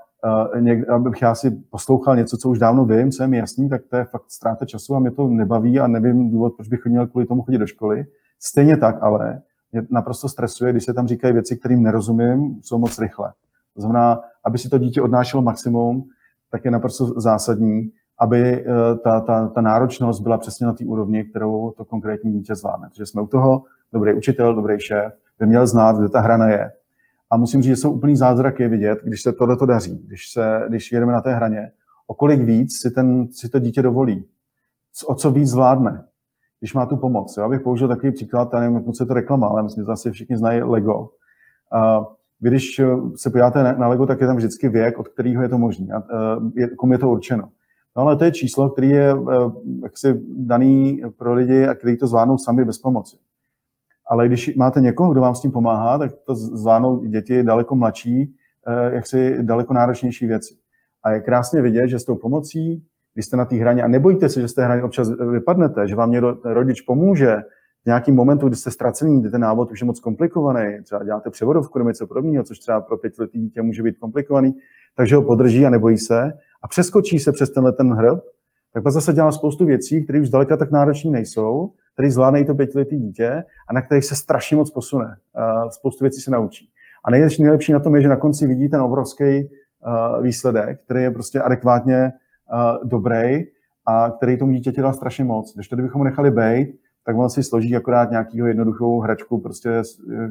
uh, něk, abych já si poslouchal něco, co už dávno vím, co je mi jasný, tak to je fakt ztráta času a mě to nebaví a nevím důvod, proč bych měl kvůli tomu chodit do školy. Stejně tak ale mě naprosto stresuje, když se tam říkají věci, kterým nerozumím, jsou moc rychle. To znamená, aby si to dítě odnášelo maximum, tak je naprosto zásadní, aby uh, ta, ta, ta náročnost byla přesně na té úrovni, kterou to konkrétní dítě zvládne. Takže jsme u toho, dobrý učitel, dobrý šéf, by měl znát, kde ta hrana je. A musím říct, že jsou úplný zázraky vidět, když se tohle to daří, když, se, když jedeme na té hraně, o kolik víc si, ten, si to dítě dovolí, o co víc zvládne, když má tu pomoc. Já bych použil takový příklad, já nevím, jak se to reklama, ale myslím, že to asi všichni znají Lego. A když se podíváte na Lego, tak je tam vždycky věk, od kterého je to možné, komu je to určeno. No ale to je číslo, který je eh, jaksi daný pro lidi a který to zvládnou sami bez pomoci. Ale když máte někoho, kdo vám s tím pomáhá, tak to zvládnou děti daleko mladší, eh, jaksi daleko náročnější věci. A je krásně vidět, že s tou pomocí, když jste na té hraně, a nebojte se, že z té hraně občas vypadnete, že vám někdo, rodič pomůže, v nějakém momentu, kdy jste ztracený, kdy ten návod už je moc komplikovaný, třeba děláte převodovku nebo něco podobného, což třeba pro pětiletý dítě může být komplikovaný, takže ho podrží a nebojí se a přeskočí se přes tenhle ten hrb, tak pak zase dělá spoustu věcí, které už zdaleka tak náročné nejsou, které zvládne to pětiletý dítě a na kterých se strašně moc posune. Spoustu věcí se naučí. A nejlepší, nejlepší na tom je, že na konci vidí ten obrovský výsledek, který je prostě adekvátně dobrý a který tomu dítěti dá strašně moc. Když to kdybychom ho nechali být, tak on si složí akorát nějakého jednoduchou hračku, prostě,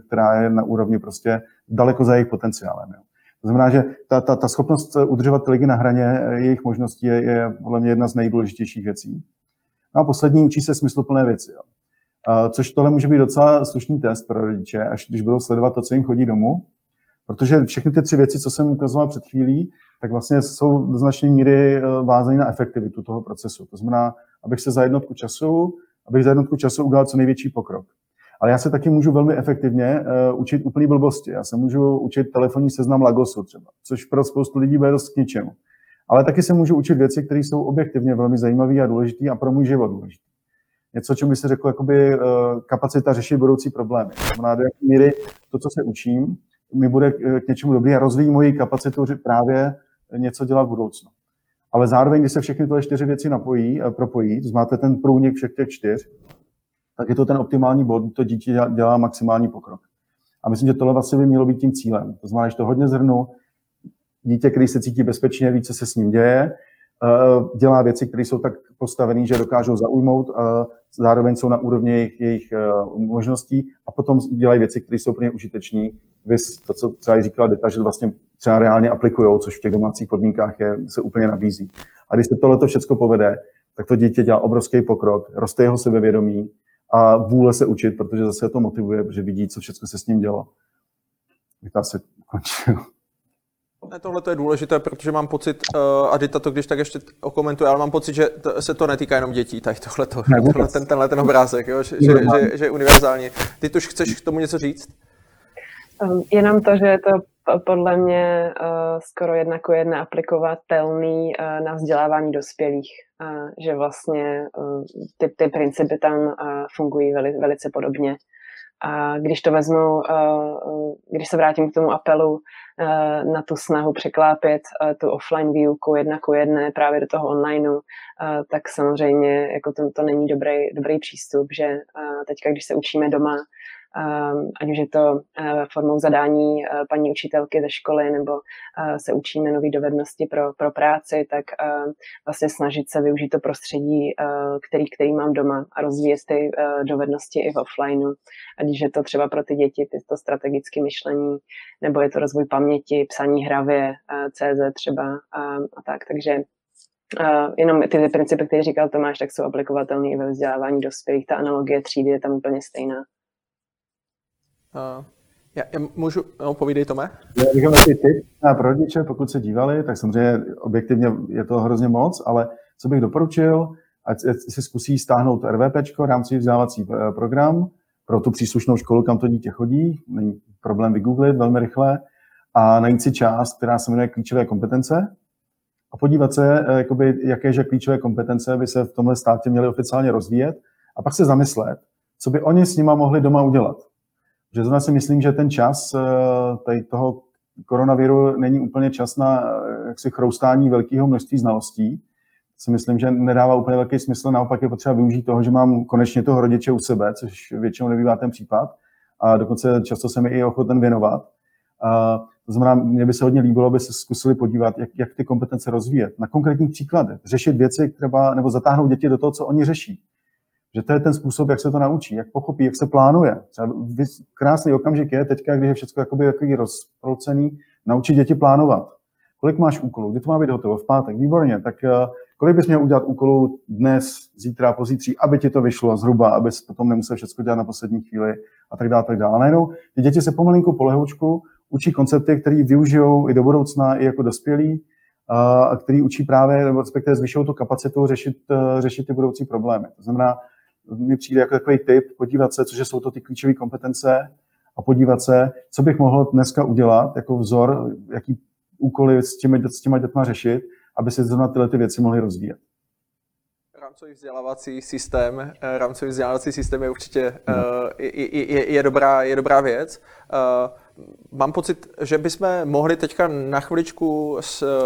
která je na úrovni prostě daleko za jejich potenciálem. Jo. To znamená, že ta, ta, ta schopnost udržovat lidi na hraně jejich možností je, je podle mě jedna z nejdůležitějších věcí. No a poslední učí se smysluplné věci. Jo. Což tohle může být docela slušný test pro rodiče, až když budou sledovat to, co jim chodí domů, protože všechny ty tři věci, co jsem ukazoval před chvílí, tak vlastně jsou do značné míry eh, vázané na efektivitu toho procesu. To znamená, abych se za jednotku času, abych za jednotku času udělal co největší pokrok. Ale já se taky můžu velmi efektivně uh, učit úplný blbosti. Já se můžu učit telefonní seznam Lagosu třeba, což pro spoustu lidí bude dost k ničemu. Ale taky se můžu učit věci, které jsou objektivně velmi zajímavé a důležité a pro můj život důležité. Něco, čemu by se řekl, jakoby uh, kapacita řešit budoucí problémy. To znamená, do jaké míry to, co se učím, mi bude k něčemu dobrý a rozvíjí moji kapacitu právě něco dělat v budoucnu. Ale zároveň, když se všechny tyhle čtyři věci napojí, propojí, to máte ten průnik všech těch čtyř, tak je to ten optimální bod, to dítě dělá maximální pokrok. A myslím, že tohle vlastně by mělo být tím cílem. To znamená, že to hodně zhrnu, dítě, který se cítí bezpečně, ví, co se s ním děje, eh, dělá věci, které jsou tak postavené, že dokážou zaujmout, zároveň jsou na úrovni jejich, jejich eh, možností a potom dělají věci, které jsou pro ně užitečné. Vys to, co třeba říkala Deta, že vlastně třeba reálně aplikují, což v těch domácích podmínkách je, se úplně nabízí. A když se tohle všechno povede, tak to dítě dělá obrovský pokrok, roste jeho sebevědomí, a vůle se učit, protože zase to motivuje, protože vidí, co všechno se s ním dělo. Bych to asi končil. Ne, tohle to je důležité, protože mám pocit, uh, a Dita to když tak ještě okomentuje, ale mám pocit, že to, se to netýká jenom dětí, tady tohle, tohle ten, tenhle ten obrázek, jo, že, že, že, že je univerzální. Ty tuž chceš k tomu něco říct? Um, jenom to, že je to podle mě uh, skoro jedna ku jedna aplikovatelný uh, na vzdělávání dospělých, uh, že vlastně ty, ty principy tam fungují veli, velice podobně. A když to vezmu, když se vrátím k tomu apelu na tu snahu překlápět uh, tu offline výuku jedna ku jedné právě do toho onlineu, tak samozřejmě jako to, to není dobrý, dobrý přístup, že teďka, když se učíme doma, ať už je to eh, formou zadání eh, paní učitelky ze školy nebo eh, se učíme nové dovednosti pro, pro práci, tak vlastně snažit se využít to prostředí, který, který mám doma a rozvíjet ty dovednosti i v offlineu. Ať už je to třeba pro ty děti, ty to strategické myšlení, nebo je to rozvoj paměti, psaní hravě, CZ třeba a tak. Takže Uh, jenom ty principy, které říkal Tomáš, tak jsou aplikovatelné i ve vzdělávání dospělých. Ta analogie třídy je tam úplně stejná. Uh, já, já můžu, no, povídej Tome. Já bych takový tip na rodiče, pokud se dívali, tak samozřejmě objektivně je to hrozně moc, ale co bych doporučil, ať si zkusí stáhnout RVP, rámci vzdělávací eh, program, pro tu příslušnou školu, kam to dítě chodí, není problém vygooglit velmi rychle, a najít si část, která se jmenuje klíčové kompetence. A podívat se, eh, jakoby, jaké že klíčové kompetence by se v tomhle státě měly oficiálně rozvíjet. A pak se zamyslet, co by oni s nima mohli doma udělat že zrovna si myslím, že ten čas eh, tady toho koronaviru není úplně čas na eh, jaksi chroustání velkého množství znalostí. Si myslím, že nedává úplně velký smysl, naopak je potřeba využít toho, že mám konečně toho rodiče u sebe, což většinou nebývá ten případ. A dokonce často se mi i ochoten věnovat. A to znamená, mně by se hodně líbilo, aby se zkusili podívat, jak, jak ty kompetence rozvíjet. Na konkrétních příkladech. Řešit věci, třeba, nebo zatáhnout děti do toho, co oni řeší. Že to je ten způsob, jak se to naučí, jak pochopí, jak se plánuje. Třeba krásný okamžik je teďka, když je všechno takový rozproucený, naučit děti plánovat. Kolik máš úkolů, kdy to má být hotovo? V pátek, výborně. Tak uh, kolik bys měl udělat úkolů dnes, zítra, pozítří, aby ti to vyšlo zhruba, abys potom nemusel všechno dělat na poslední chvíli a tak dále, tak dále. A najednou ty děti se pomalinku po lehoučku učí koncepty, které využijou i do budoucna, i jako dospělí, a který učí právě, nebo respektive zvyšují tu kapacitu řešit, uh, řešit ty budoucí problémy. To znamená, mi přijde jako takový tip, podívat se, což jsou to ty klíčové kompetence a podívat se, co bych mohl dneska udělat jako vzor, jaký úkoly s těmi, s těma dětma řešit, aby se zrovna tyhle ty věci mohly rozvíjet. Rámcový vzdělávací systém, rámcový vzdělávací systém je určitě je, je, je, dobrá, je dobrá věc mám pocit, že bychom mohli teďka na chviličku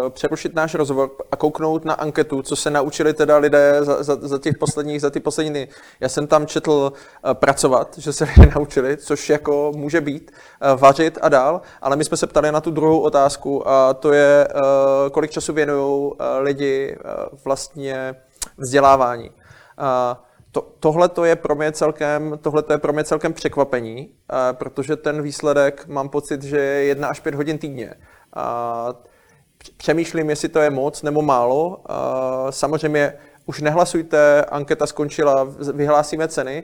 přerušit náš rozhovor a kouknout na anketu, co se naučili teda lidé za, za, za těch posledních, za ty poslední dny. Já jsem tam četl pracovat, že se lidé [laughs] naučili, což jako může být, vařit a dál, ale my jsme se ptali na tu druhou otázku a to je, kolik času věnují lidi vlastně vzdělávání. To, tohle to je pro mě celkem, tohle to je pro mě celkem překvapení, protože ten výsledek mám pocit, že je jedna až pět hodin týdně. Přemýšlím, jestli to je moc nebo málo. Samozřejmě už nehlasujte, anketa skončila, vyhlásíme ceny.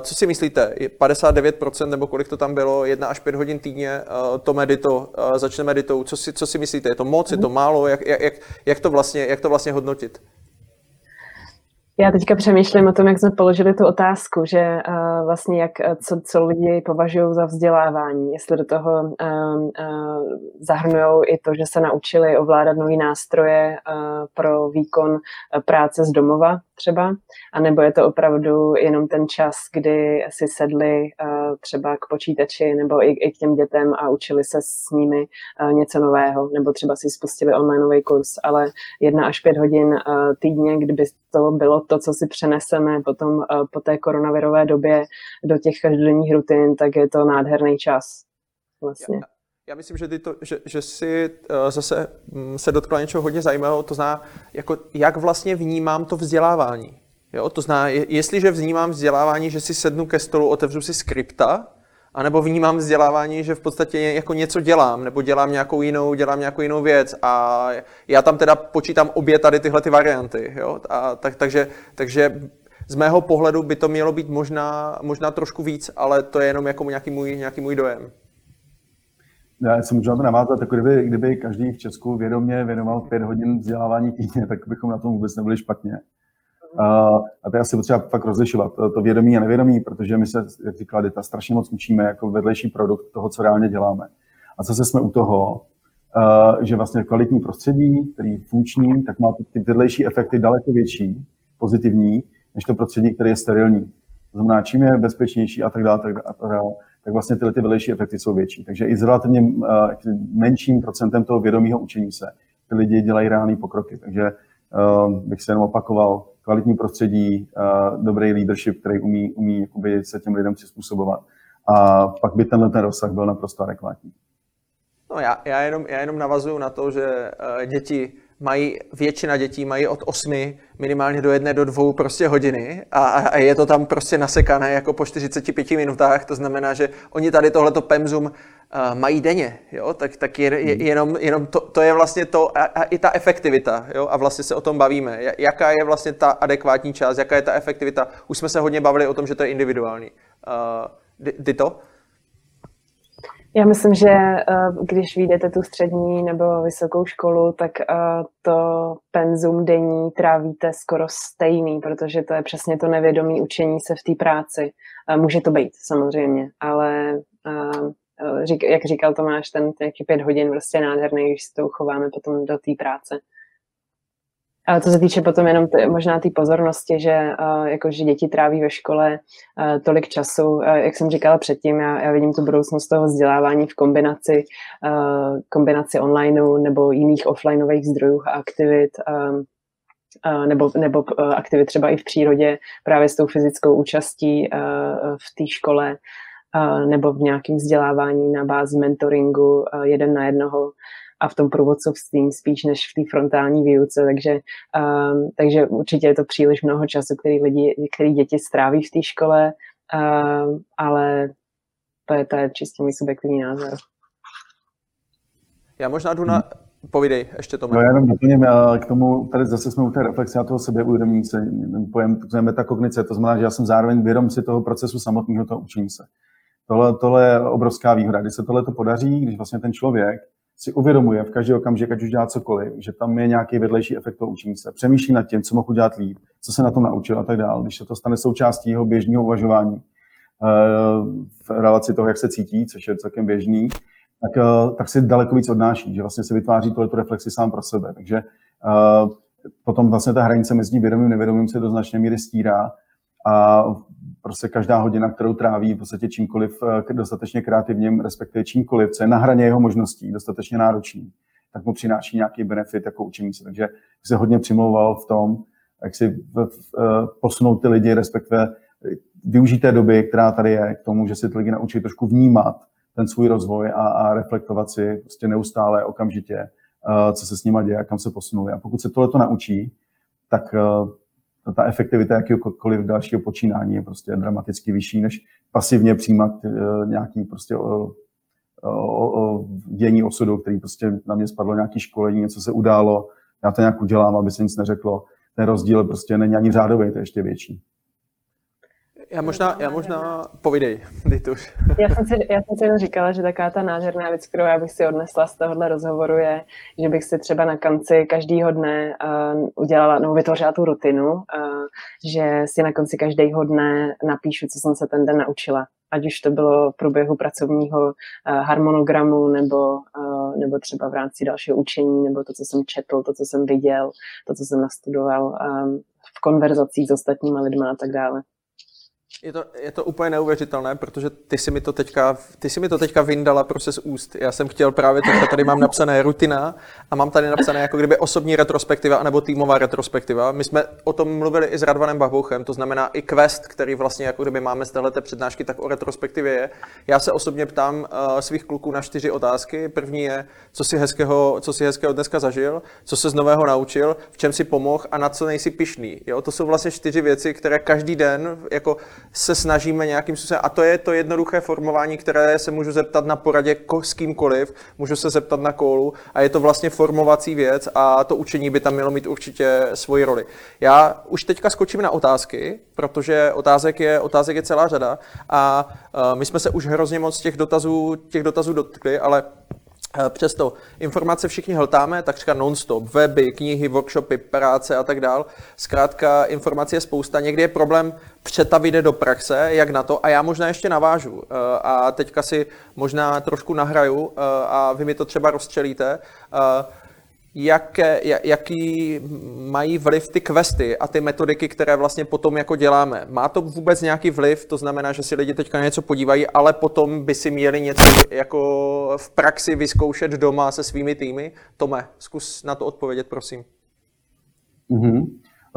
Co si myslíte? 59% nebo kolik to tam bylo, jedna až pět hodin týdně, to medito, uh, začne meditou. Co si, co si myslíte? Je to moc, je to málo? Jak, jak, jak, to, vlastně, jak to vlastně hodnotit? Já teďka přemýšlím o tom, jak jsme položili tu otázku, že uh, vlastně jak, co, co lidi považují za vzdělávání, jestli do toho uh, uh, zahrnují i to, že se naučili ovládat nové nástroje uh, pro výkon práce z domova třeba, anebo je to opravdu jenom ten čas, kdy si sedli uh, třeba k počítači nebo i, i k těm dětem a učili se s nimi uh, něco nového, nebo třeba si spustili onlineový kurz, ale jedna až pět hodin uh, týdně, kdyby to bylo to, co si přeneseme potom po té koronavirové době do těch každodenních rutin, tak je to nádherný čas. Vlastně. Já, myslím, že, ty to, že, že si uh, zase um, se dotkla něčeho hodně zajímavého, to zná, jako, jak vlastně vnímám to vzdělávání. Jo? To zná, je, jestliže vnímám vzdělávání, že si sednu ke stolu, otevřu si skripta, anebo vnímám vzdělávání, že v podstatě jako něco dělám, nebo dělám nějakou jinou, dělám nějakou jinou věc a já tam teda počítám obě tady tyhle ty varianty. Jo? A, tak, takže, takže z mého pohledu by to mělo být možná, možná trošku víc, ale to je jenom jako nějaký můj, nějaký můj dojem. Já můžu na to navázat, jako kdyby, kdyby každý v Česku vědomě věnoval pět hodin vzdělávání týdně, tak bychom na tom vůbec nebyli špatně. A to je asi potřeba fakt rozlišovat, to, vědomí a nevědomí, protože my se, jak říkala Dita, strašně moc učíme jako vedlejší produkt toho, co reálně děláme. A zase jsme u toho, že vlastně kvalitní prostředí, který je funkční, tak má ty vedlejší efekty daleko větší, pozitivní, než to prostředí, které je sterilní. To znamená, čím je bezpečnější a tak dále, tak, a tak, dále, tak vlastně tyhle ty vedlejší efekty jsou větší. Takže i s relativně uh, menším procentem toho vědomého učení se ty lidi dělají reálné pokroky. Takže uh, bych se jenom opakoval, kvalitní prostředí, uh, dobrý leadership, který umí, umí jakoby, se těm lidem přizpůsobovat. A pak by tenhle ten rozsah byl naprosto adekvátní. No já, já, jenom, já jenom navazuju na to, že děti mají, většina dětí mají od 8 minimálně do jedné, do dvou prostě hodiny a, a je to tam prostě nasekané jako po 45 minutách, to znamená, že oni tady tohleto pemzum uh, mají denně, jo? tak, tak je, je, hmm. jenom, jenom to, to, je vlastně to a, a i ta efektivita jo? a vlastně se o tom bavíme. Jaká je vlastně ta adekvátní část, jaká je ta efektivita? Už jsme se hodně bavili o tom, že to je individuální. Uh, to? Já myslím, že eh, když vyjdete tu střední nebo vysokou školu, tak eh, to penzum denní trávíte skoro stejný, protože to je přesně to nevědomí učení se v té práci. Eh, může to být samozřejmě, ale jak říkal Tomáš, ten nějaký pět hodin prostě nádherný, když si to uchováme potom do té práce. A co se týče potom jenom t- možná té pozornosti, že uh, jakože děti tráví ve škole uh, tolik času, uh, jak jsem říkala předtím, já, já vidím tu budoucnost toho vzdělávání v kombinaci, uh, kombinaci onlineu nebo jiných offlineových zdrojů a aktivit, um, nebo, nebo aktivit třeba i v přírodě právě s tou fyzickou účastí v té škole nebo v nějakém vzdělávání na bázi mentoringu jeden na jednoho a v tom průvodcovství spíš než v té frontální výuce, takže, um, takže určitě je to příliš mnoho času, který, lidi, který děti stráví v té škole, um, ale to je, to je čistě můj subjektivní názor. Já možná jdu na... Povídej, ještě to. No, já jenom doplním k tomu, tady zase jsme u té reflexe a toho sebeuvědomění se, pojem metakognice, to znamená, že já jsem zároveň vědom si toho procesu samotného toho učení se. Tohle, tohle je obrovská výhoda. Když se tohle to podaří, když vlastně ten člověk si uvědomuje v každý okamžik, ať už dělá cokoliv, že tam je nějaký vedlejší efekt toho učení se. Přemýšlí nad tím, co mohl udělat líp, co se na tom naučil a tak dále. Když se to stane součástí jeho běžného uvažování eh, v relaci toho, jak se cítí, což je celkem běžný, tak, eh, tak si daleko víc odnáší, že vlastně se vytváří tohle reflexi sám pro sebe. Takže eh, potom vlastně ta hranice mezi vědomým a nevědomým se do značné míry stírá a prostě každá hodina, kterou tráví v podstatě čímkoliv eh, dostatečně kreativním, respektive čímkoliv, co je na hraně jeho možností, dostatečně náročný, tak mu přináší nějaký benefit jako učení se. Takže se hodně přimlouval v tom, jak si eh, posunout ty lidi, respektive využít té doby, která tady je, k tomu, že si ty lidi naučí trošku vnímat ten svůj rozvoj a, a reflektovat si prostě neustále, okamžitě, co se s nima děje, kam se posunuli. A pokud se tohle to naučí, tak ta efektivita jakéhokoliv dalšího počínání je prostě dramaticky vyšší, než pasivně přijímat uh, nějaký prostě o, o, o dění osudu, který prostě na mě spadlo nějaké školení, něco se událo, já to nějak udělám, aby se nic neřeklo. Ten rozdíl prostě není ani řádový, to je ještě větší. Já možná, já možná povídej, [laughs] Dituš. Já jsem, si, já jsem si jen říkala, že taká ta nádherná věc, kterou já bych si odnesla z tohohle rozhovoru je, že bych si třeba na konci každého dne uh, udělala, nebo vytvořila tu rutinu, uh, že si na konci každého dne napíšu, co jsem se ten den naučila. Ať už to bylo v průběhu pracovního uh, harmonogramu, nebo, uh, nebo třeba v rámci dalšího učení, nebo to, co jsem četl, to, co jsem viděl, to, co jsem nastudoval um, v konverzacích s ostatníma lidmi a tak dále. Je to, je to úplně neuvěřitelné, protože ty si mi to teďka, ty si mi to teďka vyndala prostě z úst. Já jsem chtěl právě teďka, tady mám napsané rutina a mám tady napsané jako kdyby osobní retrospektiva anebo týmová retrospektiva. My jsme o tom mluvili i s Radvanem Bahouchem, to znamená i quest, který vlastně jako kdyby máme z této přednášky, tak o retrospektivě je. Já se osobně ptám uh, svých kluků na čtyři otázky. První je, co si hezkého, co si hezkého dneska zažil, co se z nového naučil, v čem si pomohl a na co nejsi pišný. Jo? To jsou vlastně čtyři věci, které každý den jako se snažíme nějakým způsobem, a to je to jednoduché formování, které se můžu zeptat na poradě s kýmkoliv, můžu se zeptat na kolu a je to vlastně formovací věc a to učení by tam mělo mít určitě svoji roli. Já už teďka skočím na otázky, protože otázek je, otázek je celá řada a uh, my jsme se už hrozně moc těch dotazů, těch dotazů dotkli, ale přesto informace všichni hltáme, takřka non-stop, weby, knihy, workshopy, práce a tak dál. Zkrátka informace je spousta. Někdy je problém přetavit do praxe, jak na to. A já možná ještě navážu. Eh, a teďka si možná trošku nahraju eh, a vy mi to třeba rozčelíte jak, jaký mají vliv ty questy a ty metodiky, které vlastně potom jako děláme. Má to vůbec nějaký vliv, to znamená, že si lidi teďka něco podívají, ale potom by si měli něco jako v praxi vyzkoušet doma se svými týmy? Tome, zkus na to odpovědět, prosím. Mm-hmm.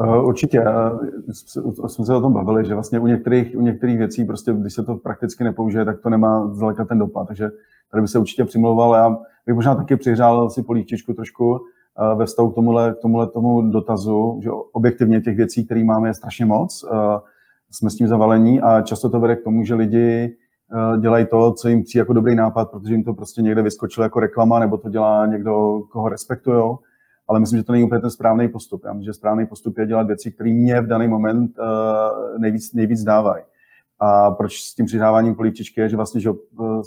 Uh, určitě. Uh, jsme se o tom bavili, že vlastně u některých, u některých věcí, prostě, když se to prakticky nepoužije, tak to nemá zdaleka ten dopad. Takže tady by se určitě přimlouval. Já bych možná taky přihřál si polívčičku trošku eh, ve vztahu k tomuhle, k tomuhle tomu dotazu, že objektivně těch věcí, které máme, je strašně moc. Eh, jsme s tím zavalení a často to vede k tomu, že lidi eh, dělají to, co jim přijde jako dobrý nápad, protože jim to prostě někde vyskočilo jako reklama, nebo to dělá někdo, koho respektují. Ale myslím, že to není úplně ten správný postup. Já myslím, že správný postup je dělat věci, které mě v daný moment nejvíc, nejvíc dávají. A proč s tím přidáváním polívčičky je, že vlastně že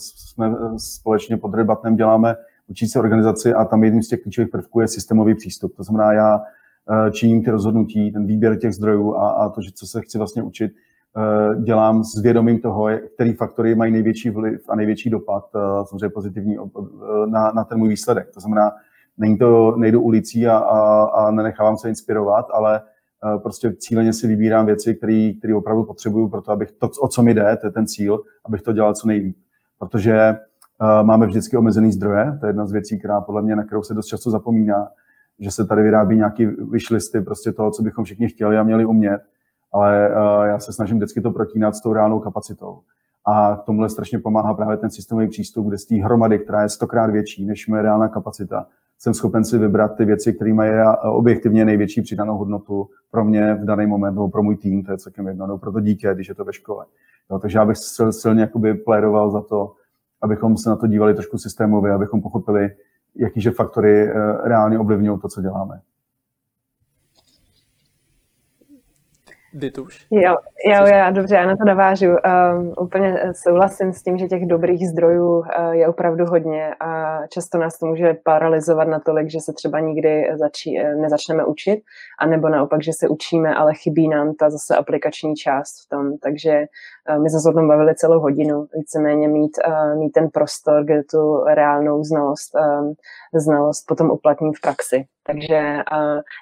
jsme společně pod Rebatnem děláme učící organizaci a tam jedním z těch klíčových prvků je systémový přístup. To znamená, já eh, činím ty rozhodnutí, ten výběr těch zdrojů a, a to, že co se chci vlastně učit, eh, dělám s vědomím toho, který faktory mají největší vliv a největší dopad, eh, samozřejmě pozitivní, na, na ten můj výsledek. To znamená, není to, nejdu ulicí a, a, a nenechávám se inspirovat, ale prostě cíleně si vybírám věci, které opravdu potřebuju pro to, abych to, o co mi jde, to je ten cíl, abych to dělal co nejlíp. Protože Máme vždycky omezený zdroje, to je jedna z věcí, která podle mě, na kterou se dost často zapomíná, že se tady vyrábí nějaký wishlisty prostě toho, co bychom všichni chtěli a měli umět, ale já se snažím vždycky to protínat s tou reálnou kapacitou. A k tomuhle strašně pomáhá právě ten systémový přístup, kde z té hromady, která je stokrát větší než moje reálná kapacita, jsem schopen si vybrat ty věci, které mají objektivně největší přidanou hodnotu pro mě v daný moment, nebo pro můj tým, to je celkem jedno, nebo pro to dítě, když je to ve škole. Jo, takže já bych silně jakoby plédoval za to, abychom se na to dívali trošku systémově, abychom pochopili, jakýže faktory eh, reálně ovlivňují to, co děláme. Dituš? Jo, jo, já dobře, já na to navážu. Um, úplně souhlasím s tím, že těch dobrých zdrojů uh, je opravdu hodně a často nás to může paralizovat natolik, že se třeba nikdy začí, nezačneme učit, anebo naopak, že se učíme, ale chybí nám ta zase aplikační část v tom. Takže my jsme se o tom bavili celou hodinu, víceméně mít, mít ten prostor, kde tu reálnou znalost, znalost potom uplatním v praxi. Takže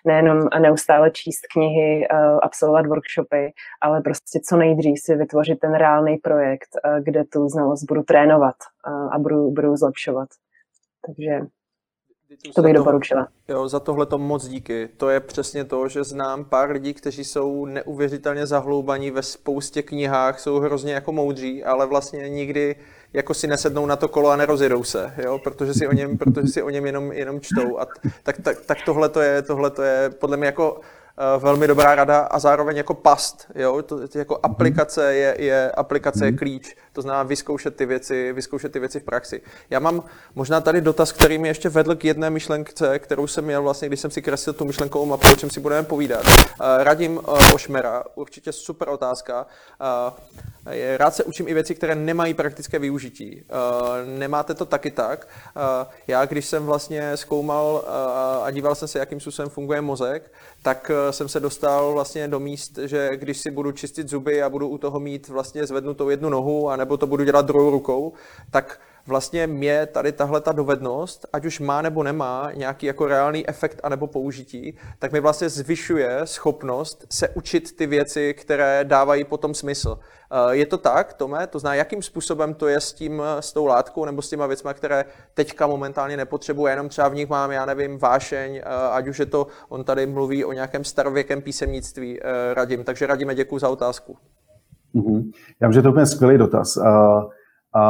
nejenom neustále číst knihy, absolvovat workshopy, ale prostě co nejdřív si vytvořit ten reálný projekt, kde tu znalost budu trénovat a budu, budu zlepšovat. Takže to bych doporučila. Jo, za tohle to moc díky. To je přesně to, že znám pár lidí, kteří jsou neuvěřitelně zahloubaní ve spoustě knihách, jsou hrozně jako moudří, ale vlastně nikdy jako si nesednou na to kolo a nerozjedou se, jo? protože si o něm, protože si o něm jenom, jenom čtou. A tak, tak, tak tohle to je, tohle to je podle mě jako Eh, velmi dobrá rada a zároveň jako past, jo, to, to jako mhm. aplikace je, je aplikace je mhm. klíč, to znamená vyzkoušet ty věci, vyzkoušet ty věci v praxi. Já mám možná tady dotaz, který mi ještě vedl k jedné myšlenkce, kterou jsem měl vlastně, když jsem si kreslil tu myšlenkovou mapu, o čem si budeme povídat. Uh, radím uh, Ošmera, určitě super otázka. Uh, rád se učím i věci, které nemají praktické využití. Nemáte to taky tak? Já, když jsem vlastně zkoumal a díval jsem se, jakým způsobem funguje mozek, tak jsem se dostal vlastně do míst, že když si budu čistit zuby a budu u toho mít vlastně zvednutou jednu nohu, anebo to budu dělat druhou rukou, tak vlastně mě tady tahle ta dovednost, ať už má nebo nemá nějaký jako reálný efekt anebo použití, tak mi vlastně zvyšuje schopnost se učit ty věci, které dávají potom smysl. Eh, je to tak, Tome? To zná, jakým způsobem to je s, tím, s tou látkou nebo s těma věcmi, které teďka momentálně nepotřebuji, jenom třeba v nich mám, já nevím, vášeň, eh, ať už je to, on tady mluví o nějakém starověkém písemnictví, eh, radím. Takže radíme, děkuji za otázku. Mm-hmm. Já myslím, že to je úplně skvělý dotaz. A, a,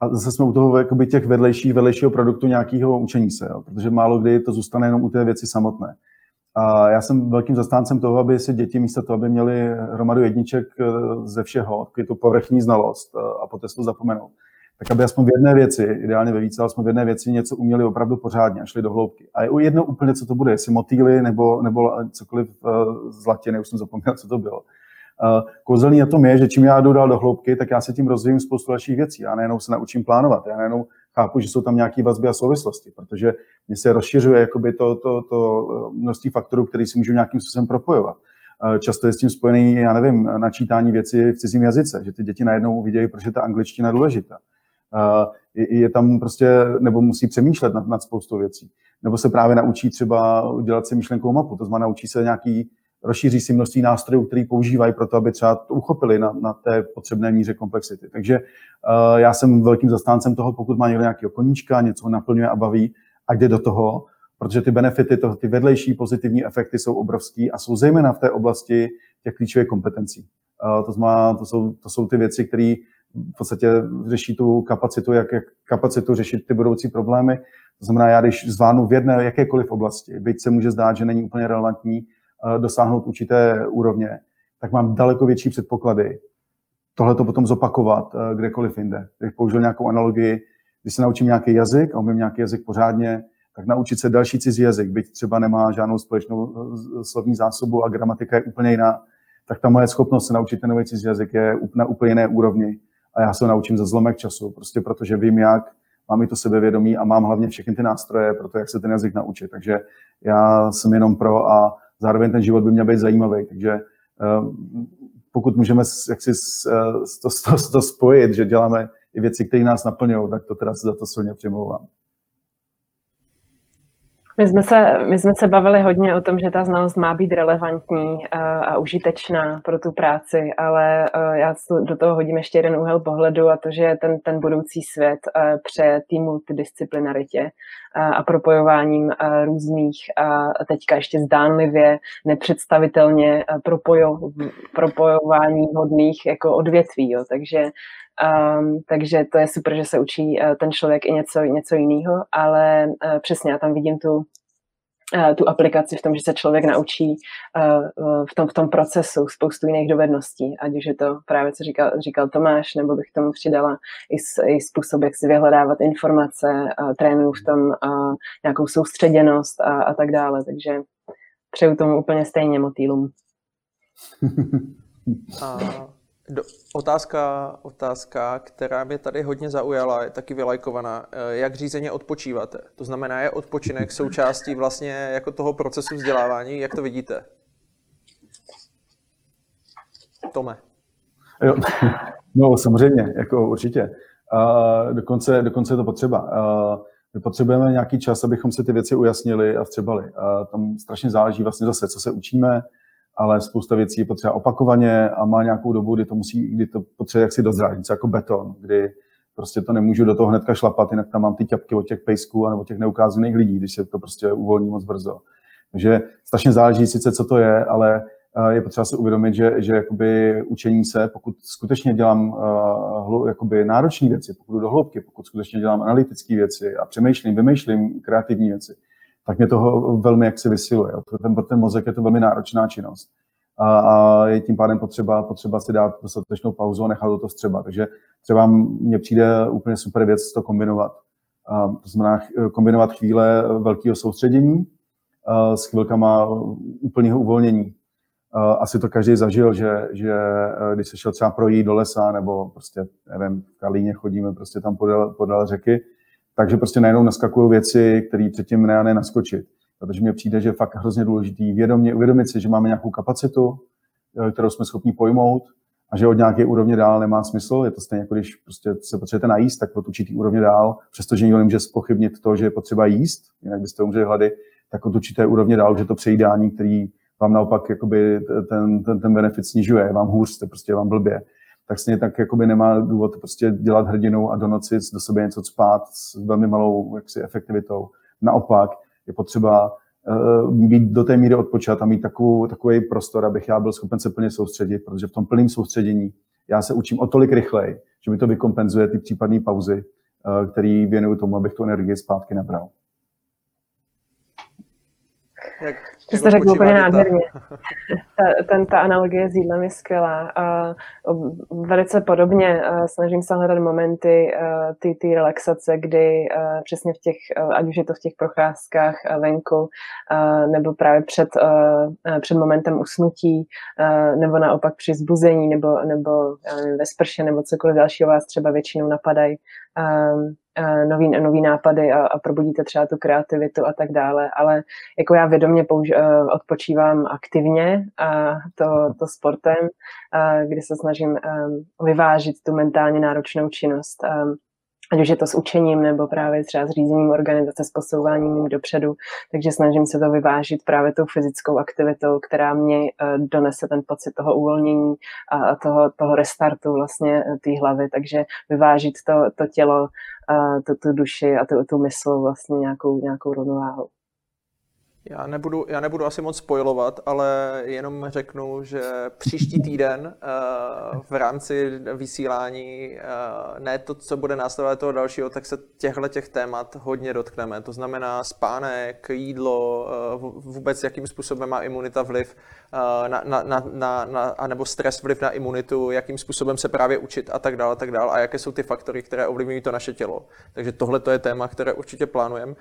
a zase jsme u toho jakoby těch vedlejších, vedlejšího produktu nějakého učení se, jo? protože málo kdy to zůstane jenom u té věci samotné. A já jsem velkým zastáncem toho, aby si děti místo toho, aby měli hromadu jedniček eh, ze všeho, takový tu povrchní znalost eh, a po testu zapomenou, tak aby aspoň v jedné věci, ideálně ve více, ale aspoň v jedné věci něco uměli opravdu pořádně a šli do hloubky. A je u jedno úplně, co to bude, jestli motýly nebo, nebo cokoliv uh, zlatě, už jsem zapomněl, co to bylo. Kouzelný na tom je, že čím já jdu dál do hloubky, tak já se tím rozvíjím spoustu dalších věcí. Já nejenom se naučím plánovat, já nejenom chápu, že jsou tam nějaké vazby a souvislosti, protože mě se rozšiřuje jakoby to, to, to eh, množství faktorů, které si můžou nějakým způsobem propojovat. Eh, často je s tím spojený, já nevím, načítání věci v cizím jazyce, že ty děti najednou uvidějí, proč je ta angličtina důležitá. Je, je tam prostě, nebo musí přemýšlet nad, nad spoustou věcí. Nebo se právě naučí třeba udělat si myšlenkovou mapu, to znamená naučí se nějaký rozšíří si množství nástrojů, který používají pro to, aby třeba to uchopili na, na té potřebné míře komplexity. Takže uh, já jsem velkým zastáncem toho, pokud má někdo nějakého koníčka, něco naplňuje a baví, a jde do toho, protože ty benefity, to, ty vedlejší pozitivní efekty jsou obrovský a jsou zejména v té oblasti těch klíčových kompetencí. Uh, to, znamená, to, jsou, to jsou ty věci, které v podstatě řeší tu kapacitu, jak, jak kapacitu řešit ty budoucí problémy. To znamená, já když zvládnu v jedné jakékoliv oblasti, byť se může zdát, že není úplně relevantní, dosáhnout určité úrovně, tak mám daleko větší předpoklady tohle to potom zopakovat eh, kdekoliv jinde. Když použil nějakou analogii, když se naučím nějaký jazyk a umím nějaký jazyk pořádně, tak naučit se další cizí jazyk, byť třeba nemá žádnou společnou eh, slovní zásobu a gramatika je úplně jiná, tak ta moje schopnost se naučit ten nový cizí jazyk je na úplně jiné úrovni. A já se ho naučím za zlomek času, prostě protože vím, jak, mám i to sebevědomí a mám hlavně všechny ty nástroje pro to, jak se ten jazyk naučit. Takže já jsem jenom pro a zároveň ten život by měl být zajímavý. Takže eh, pokud můžeme jaksi eh, to, to, to spojit, že děláme i věci, které nás naplňují, tak to teda se za to silně přimlouvám. My jsme, se, my jsme se bavili hodně o tom, že ta znalost má být relevantní a, a užitečná pro tu práci, ale já do toho hodím ještě jeden úhel pohledu a to, že ten, ten budoucí svět pře té multidisciplinaritě a propojováním různých a teďka ještě zdánlivě nepředstavitelně propojo, propojování hodných jako odvětví. Jo. Takže Um, takže to je super, že se učí uh, ten člověk i něco, něco jiného, ale uh, přesně já tam vidím tu, uh, tu aplikaci v tom, že se člověk naučí uh, v, tom, v tom procesu spoustu jiných dovedností, ať už je to právě, co říkal, říkal Tomáš, nebo bych tomu přidala i, i způsob, jak si vyhledávat informace, uh, trénuju v tom uh, nějakou soustředěnost a, a tak dále, takže přeju tomu úplně stejně motýlům. Do, otázka, otázka, která mě tady hodně zaujala, je taky vylajkovaná. Eh, jak řízeně odpočíváte? To znamená, je odpočinek součástí vlastně jako toho procesu vzdělávání? Jak to vidíte? Tome. Jo. [laughs] No samozřejmě, jako určitě. Uh, dokonce, dokonce je to potřeba. Uh, my potřebujeme nějaký čas, abychom si ty věci ujasnili a vstřebali. Uh, tam strašně záleží vlastně zase, co se učíme, ale spousta věcí je potřeba opakovaně a má nějakou dobu, kdy to musí, kdy to potřebuje jaksi dozrát, něco jako beton, kdy prostě to nemůžu do toho hnedka šlapat, jinak tam mám ty ťapky od těch pejsků a nebo těch neukázaných lidí, když se to prostě uvolní moc brzo. Takže strašně záleží sice, co to je, ale je potřeba si uvědomit, že, že jakoby učení se, pokud skutečně dělám uh, jakoby náročné věci, pokud jdu do hloubky, pokud skutečně dělám analytické věci a přemýšlím, vymýšlím kreativní věci, tak mě toho velmi jak se vysiluje. Ten, pro ten mozek je to velmi náročná činnost. A, a je tím pádem potřeba, potřeba si dát dostatečnou pauzu a nechat toho střeba. Takže třeba mně přijde úplně super věc to kombinovat. A, to znamená kombinovat chvíle velkého soustředění a, s chvilkama úplného uvolnění asi to každý zažil, že, že když se šel třeba projít do lesa, nebo prostě, nevím, v Kalíně chodíme prostě tam podél, podél řeky, takže prostě najednou naskakují věci, které předtím ne ne naskočit. Protože mně přijde, že je fakt hrozně důležitý vědomě, uvědomit si, že máme nějakou kapacitu, eh, kterou jsme schopni pojmout a že od nějaké úrovně dál nemá smysl. Je to stejně jako když prostě se potřebujete najíst, tak od určitý úrovně dál, přestože nikdo nemůže spochybnit to, že je potřeba jíst, jinak byste umřeli hlady, tak od určité úrovně dál, že to přejídání, který vám naopak jakoby ten, ten, ten benefit snižuje, vám hůř, jste prostě vám blbě. Tak stejně tak jakoby nemá důvod prostě dělat hrdinu a do noci do sebe něco spát s velmi malou jaksi, efektivitou. Naopak je potřeba uh, být do té míry odpočat a mít takovou, takový prostor, abych já byl schopen se plně soustředit, protože v tom plném soustředění já se učím o tolik rychleji, že mi to vykompenzuje ty případné pauzy, uh, které věnuju tomu, abych tu energii zpátky nabral. Jak, to jste řekl úplně nádherně. [laughs] Ta, ten, ta analogie s jídlem je skvělá. A velice podobně snažím se hledat momenty ty, ty relaxace, kdy přesně v těch, ať už je to v těch procházkách venku, nebo právě před, před momentem usnutí, nebo naopak při zbuzení, nebo, nebo nevím, ve sprše, nebo cokoliv dalšího vás třeba většinou napadají nový, nový nápady a, a probudíte třeba tu kreativitu a tak dále, ale jako já vědomě použ- eh, odpočívám aktivně a to, to sportem, a kdy se snažím um, vyvážit tu mentálně náročnou činnost. Ať už je to s učením nebo právě třeba s řízením organizace, s posouváním dopředu, takže snažím se to vyvážit právě tou fyzickou aktivitou, která mě donese ten pocit toho uvolnění a toho, toho restartu vlastně té hlavy, takže vyvážit to, to tělo tu, tu duši a tu, tu mysl vlastně nějakou, nějakou rovnováhou. Já nebudu, já nebudu asi moc spojovat, ale jenom řeknu, že příští týden uh, v rámci vysílání, uh, ne to, co bude následovat toho dalšího, tak se těchto těch témat hodně dotkneme. To znamená spánek, jídlo, uh, vůbec jakým způsobem má imunita vliv na, na, na, na, na, anebo stres vliv na imunitu, jakým způsobem se právě učit a tak dále, a tak dále, a jaké jsou ty faktory, které ovlivňují to naše tělo. Takže tohle to je téma, které určitě plánujeme.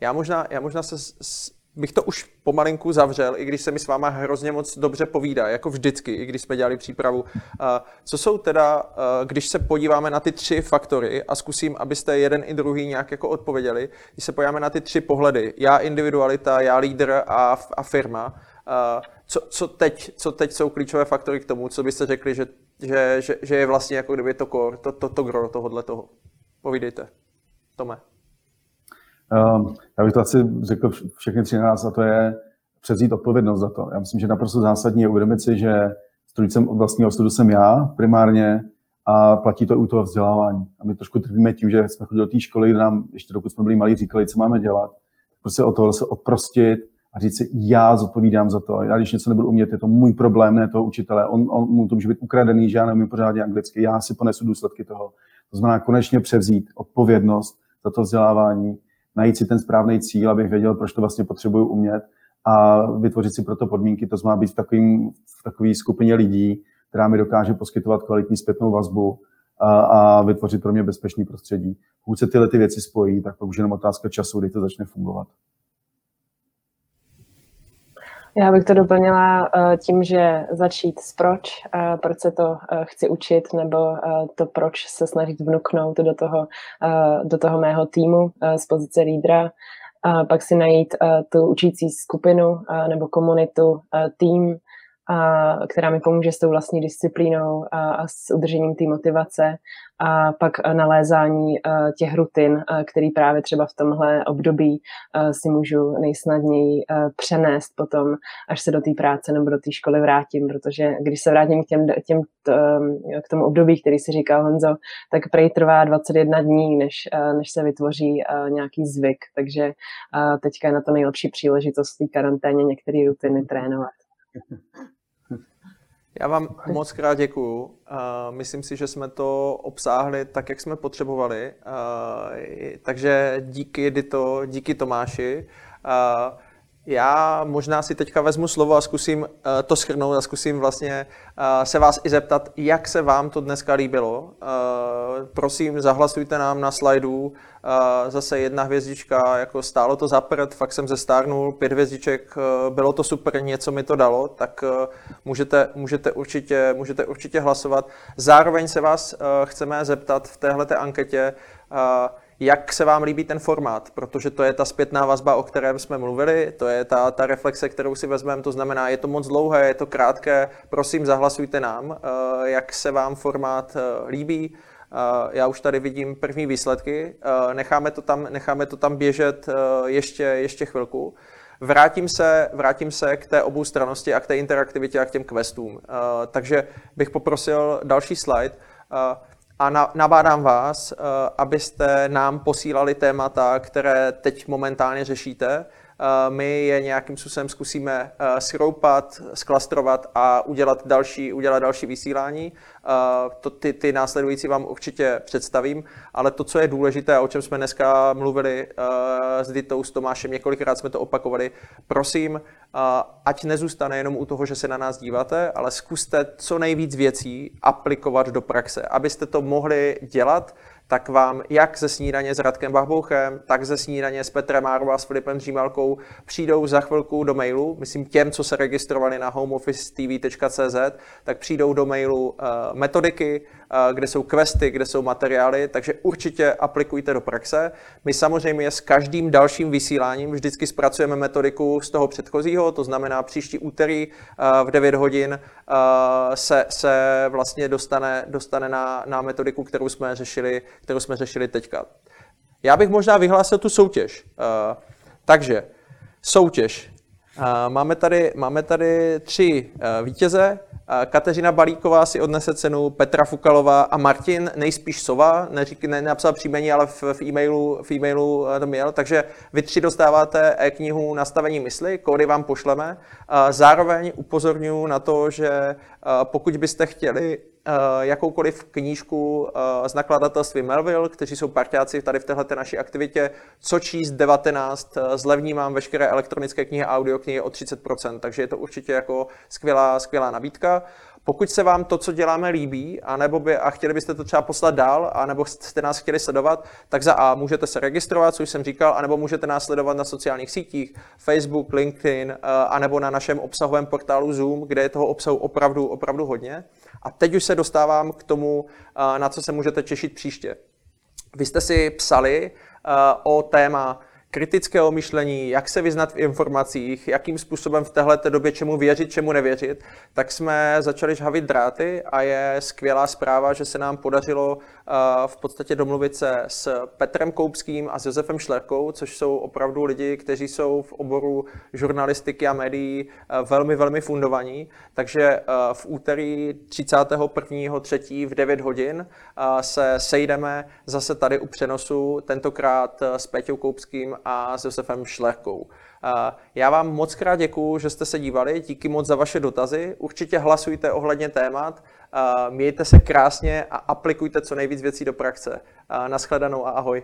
Já možná, já možná se s, bych to už pomalinku zavřel, i když se mi s váma hrozně moc dobře povídá, jako vždycky, i když jsme dělali přípravu. Co jsou teda, když se podíváme na ty tři faktory a zkusím, abyste jeden i druhý nějak jako odpověděli, když se podíváme na ty tři pohledy, já individualita, já lídr a, a firma, co, co, teď, co teď jsou klíčové faktory k tomu, co byste řekli, že, že, že, že je vlastně jako kdyby to core, to, to, to gro tohohle toho. Povídejte. Tome. Um, já bych to asi řekl všechny tři nás, a to je převzít odpovědnost za to. Já myslím, že naprosto zásadní je uvědomit si, že strojcem vlastního studu jsem já primárně a platí to i u toho vzdělávání. A my trošku trvíme tím, že jsme chodili do té školy, kde nám, ještě dokud jsme byli malí, říkali, co máme dělat. Prostě o toho se odprostit a říct si, já zodpovídám za to. Já když něco nebudu umět, je to můj problém, ne toho učitele. On, on mu to může být ukradený, že já neumím pořádně anglicky, já si ponesu důsledky toho. To znamená konečně převzít odpovědnost za to vzdělávání najít si ten správný cíl, abych věděl, proč to vlastně potřebuju umět a vytvořit si proto podmínky. To znamená být v, takovým, v takové skupině lidí, která mi dokáže poskytovat kvalitní zpětnou vazbu a, a vytvořit pro mě bezpečný prostředí. Pokud se tyhle ty věci spojí, tak pak už jenom otázka času, kdy to začne fungovat. Já bych to doplnila uh, tím, že začít s proč, uh, proč se to uh, chci učit, nebo to proč se snažit vnuknout do toho, do toho mého týmu z pozice lídra, a pak si najít tu učící skupinu nebo komunitu, tým, a, která mi pomůže s tou vlastní disciplínou a, a s udržením té motivace a pak nalézání těch rutin, který právě třeba v tomhle období si můžu nejsnadněji přenést potom, až se do té práce nebo do té školy vrátím, protože když se vrátím k, těm, těm, k tomu období, který si říkal Honzo, tak prej trvá 21 dní, než, než se vytvoří nějaký zvyk, takže teďka je na to nejlepší příležitost té karanténě některé rutiny trénovat. Já vám moc krát děkuju. Myslím si, že jsme to obsáhli tak, jak jsme potřebovali. Takže díky Dito, díky Tomáši. Já možná si teďka vezmu slovo a zkusím uh, to schrnout a zkusím vlastně uh, se vás i zeptat, jak se vám to dneska líbilo. Uh, prosím, zahlasujte nám na slajdu. Zase jedna hvězdička, jako stálo to za prd, fakt jsem zestárnul, pět hvězdiček, bylo to super, něco mi to dalo, tak můžete, můžete, určitě, můžete určitě hlasovat. Zároveň se vás chceme zeptat v téhle anketě, uh, jak se vám líbí ten formát, protože to je ta zpětná vazba, o kterém jsme mluvili, to je ta, ta reflexe, kterou si vezmeme, to znamená, je to moc dlouhé, je to krátké, prosím, zahlasujte nám, eh, jak se vám formát eh, líbí. Eh, já už tady vidím první výsledky, necháme to tam, necháme to tam běžet ještě, ještě chvilku. Vrátím se, vrátím se k té oboustrannosti a k té interaktivitě a k těm questům. Takže bych poprosil další slide a nabádám vás, eh, abyste nám posílali témata, které teď momentálně řešíte. Eh, my je nějakým způsobem zkusíme eh, schroupat, sklastrovat a udělat další, udělat další vysílání. To, ty, ty následující vám určitě představím, ale to, co je důležité, o čem jsme dneska mluvili s Ditou, s Tomášem, několikrát jsme to opakovali, prosím, ať nezůstane jenom u toho, že se na nás díváte, ale zkuste co nejvíc věcí aplikovat do praxe, abyste to mohli dělat, tak vám jak ze snídaně s Radkem Bachbouchem, tak ze snídaně s Petrem Márova s Filipem Dřímalkou přijdou za chvilku do mailu, myslím těm, co se registrovali na homeofficetv.cz, tak přijdou do mailu uh, metodiky, kde jsou questy, kde jsou materiály, takže určitě aplikujte do praxe. My samozřejmě s každým dalším vysíláním vždycky zpracujeme metodiku z toho předchozího, to znamená příští úterý v 9 hodin se, se vlastně dostane, dostane na, na metodiku, kterou jsme řešili, kterou jsme řešili teďka. Já bych možná vyhlásil tu soutěž. Takže, soutěž. Máme, tady, máme tady tři vítěze. Kateřina Balíková si odnese cenu, Petra Fukalová a Martin nejspíš Sova, neřík, ne, napsal příjmení, ale v, v, e-mailu, v e-mailu to měl, takže vy tři dostáváte e-knihu Nastavení mysli, kódy vám pošleme. Zároveň upozorňuji na to, že pokud byste chtěli Eh, jakoukoliv knížku eh, z nakladatelství Melville, kteří jsou partiáci tady v této naší aktivitě, co číst 19, eh, zlevní mám veškeré elektronické knihy a audioknihy o 30%, takže je to určitě jako skvělá, skvělá nabídka. Pokud se vám to, co děláme, líbí, anebo by, a chtěli byste to třeba poslat dál, anebo jste nás chtěli sledovat, tak za A můžete se registrovat, což jsem říkal, anebo můžete nás sledovat na sociálních sítích, Facebook, LinkedIn, anebo na našem obsahovém portálu Zoom, kde je toho obsahu opravdu, opravdu hodně. A teď už se dostávám k tomu, na co se můžete těšit příště. Vy jste si psali o téma kritického myšlení, jak se vyznat v informacích, jakým způsobem v této době čemu věřit, čemu nevěřit, tak jsme začali žhavit dráty a je skvělá zpráva, že se nám podařilo v podstatě domluvit se s Petrem Koupským a s Josefem Šlerkou, což jsou opravdu lidi, kteří jsou v oboru žurnalistiky a médií uh, velmi, velmi fundovaní. Takže uh, v úterý 31.3. v 9 hodin se sejdeme zase tady u přenosu, tentokrát s Peťou Koupským a s Josefem Šlechkou. Já vám moc krát děkuju, že jste se dívali, díky moc za vaše dotazy. Určitě hlasujte ohledně témat, mějte se krásně a aplikujte co nejvíc věcí do praxe. Naschledanou a ahoj.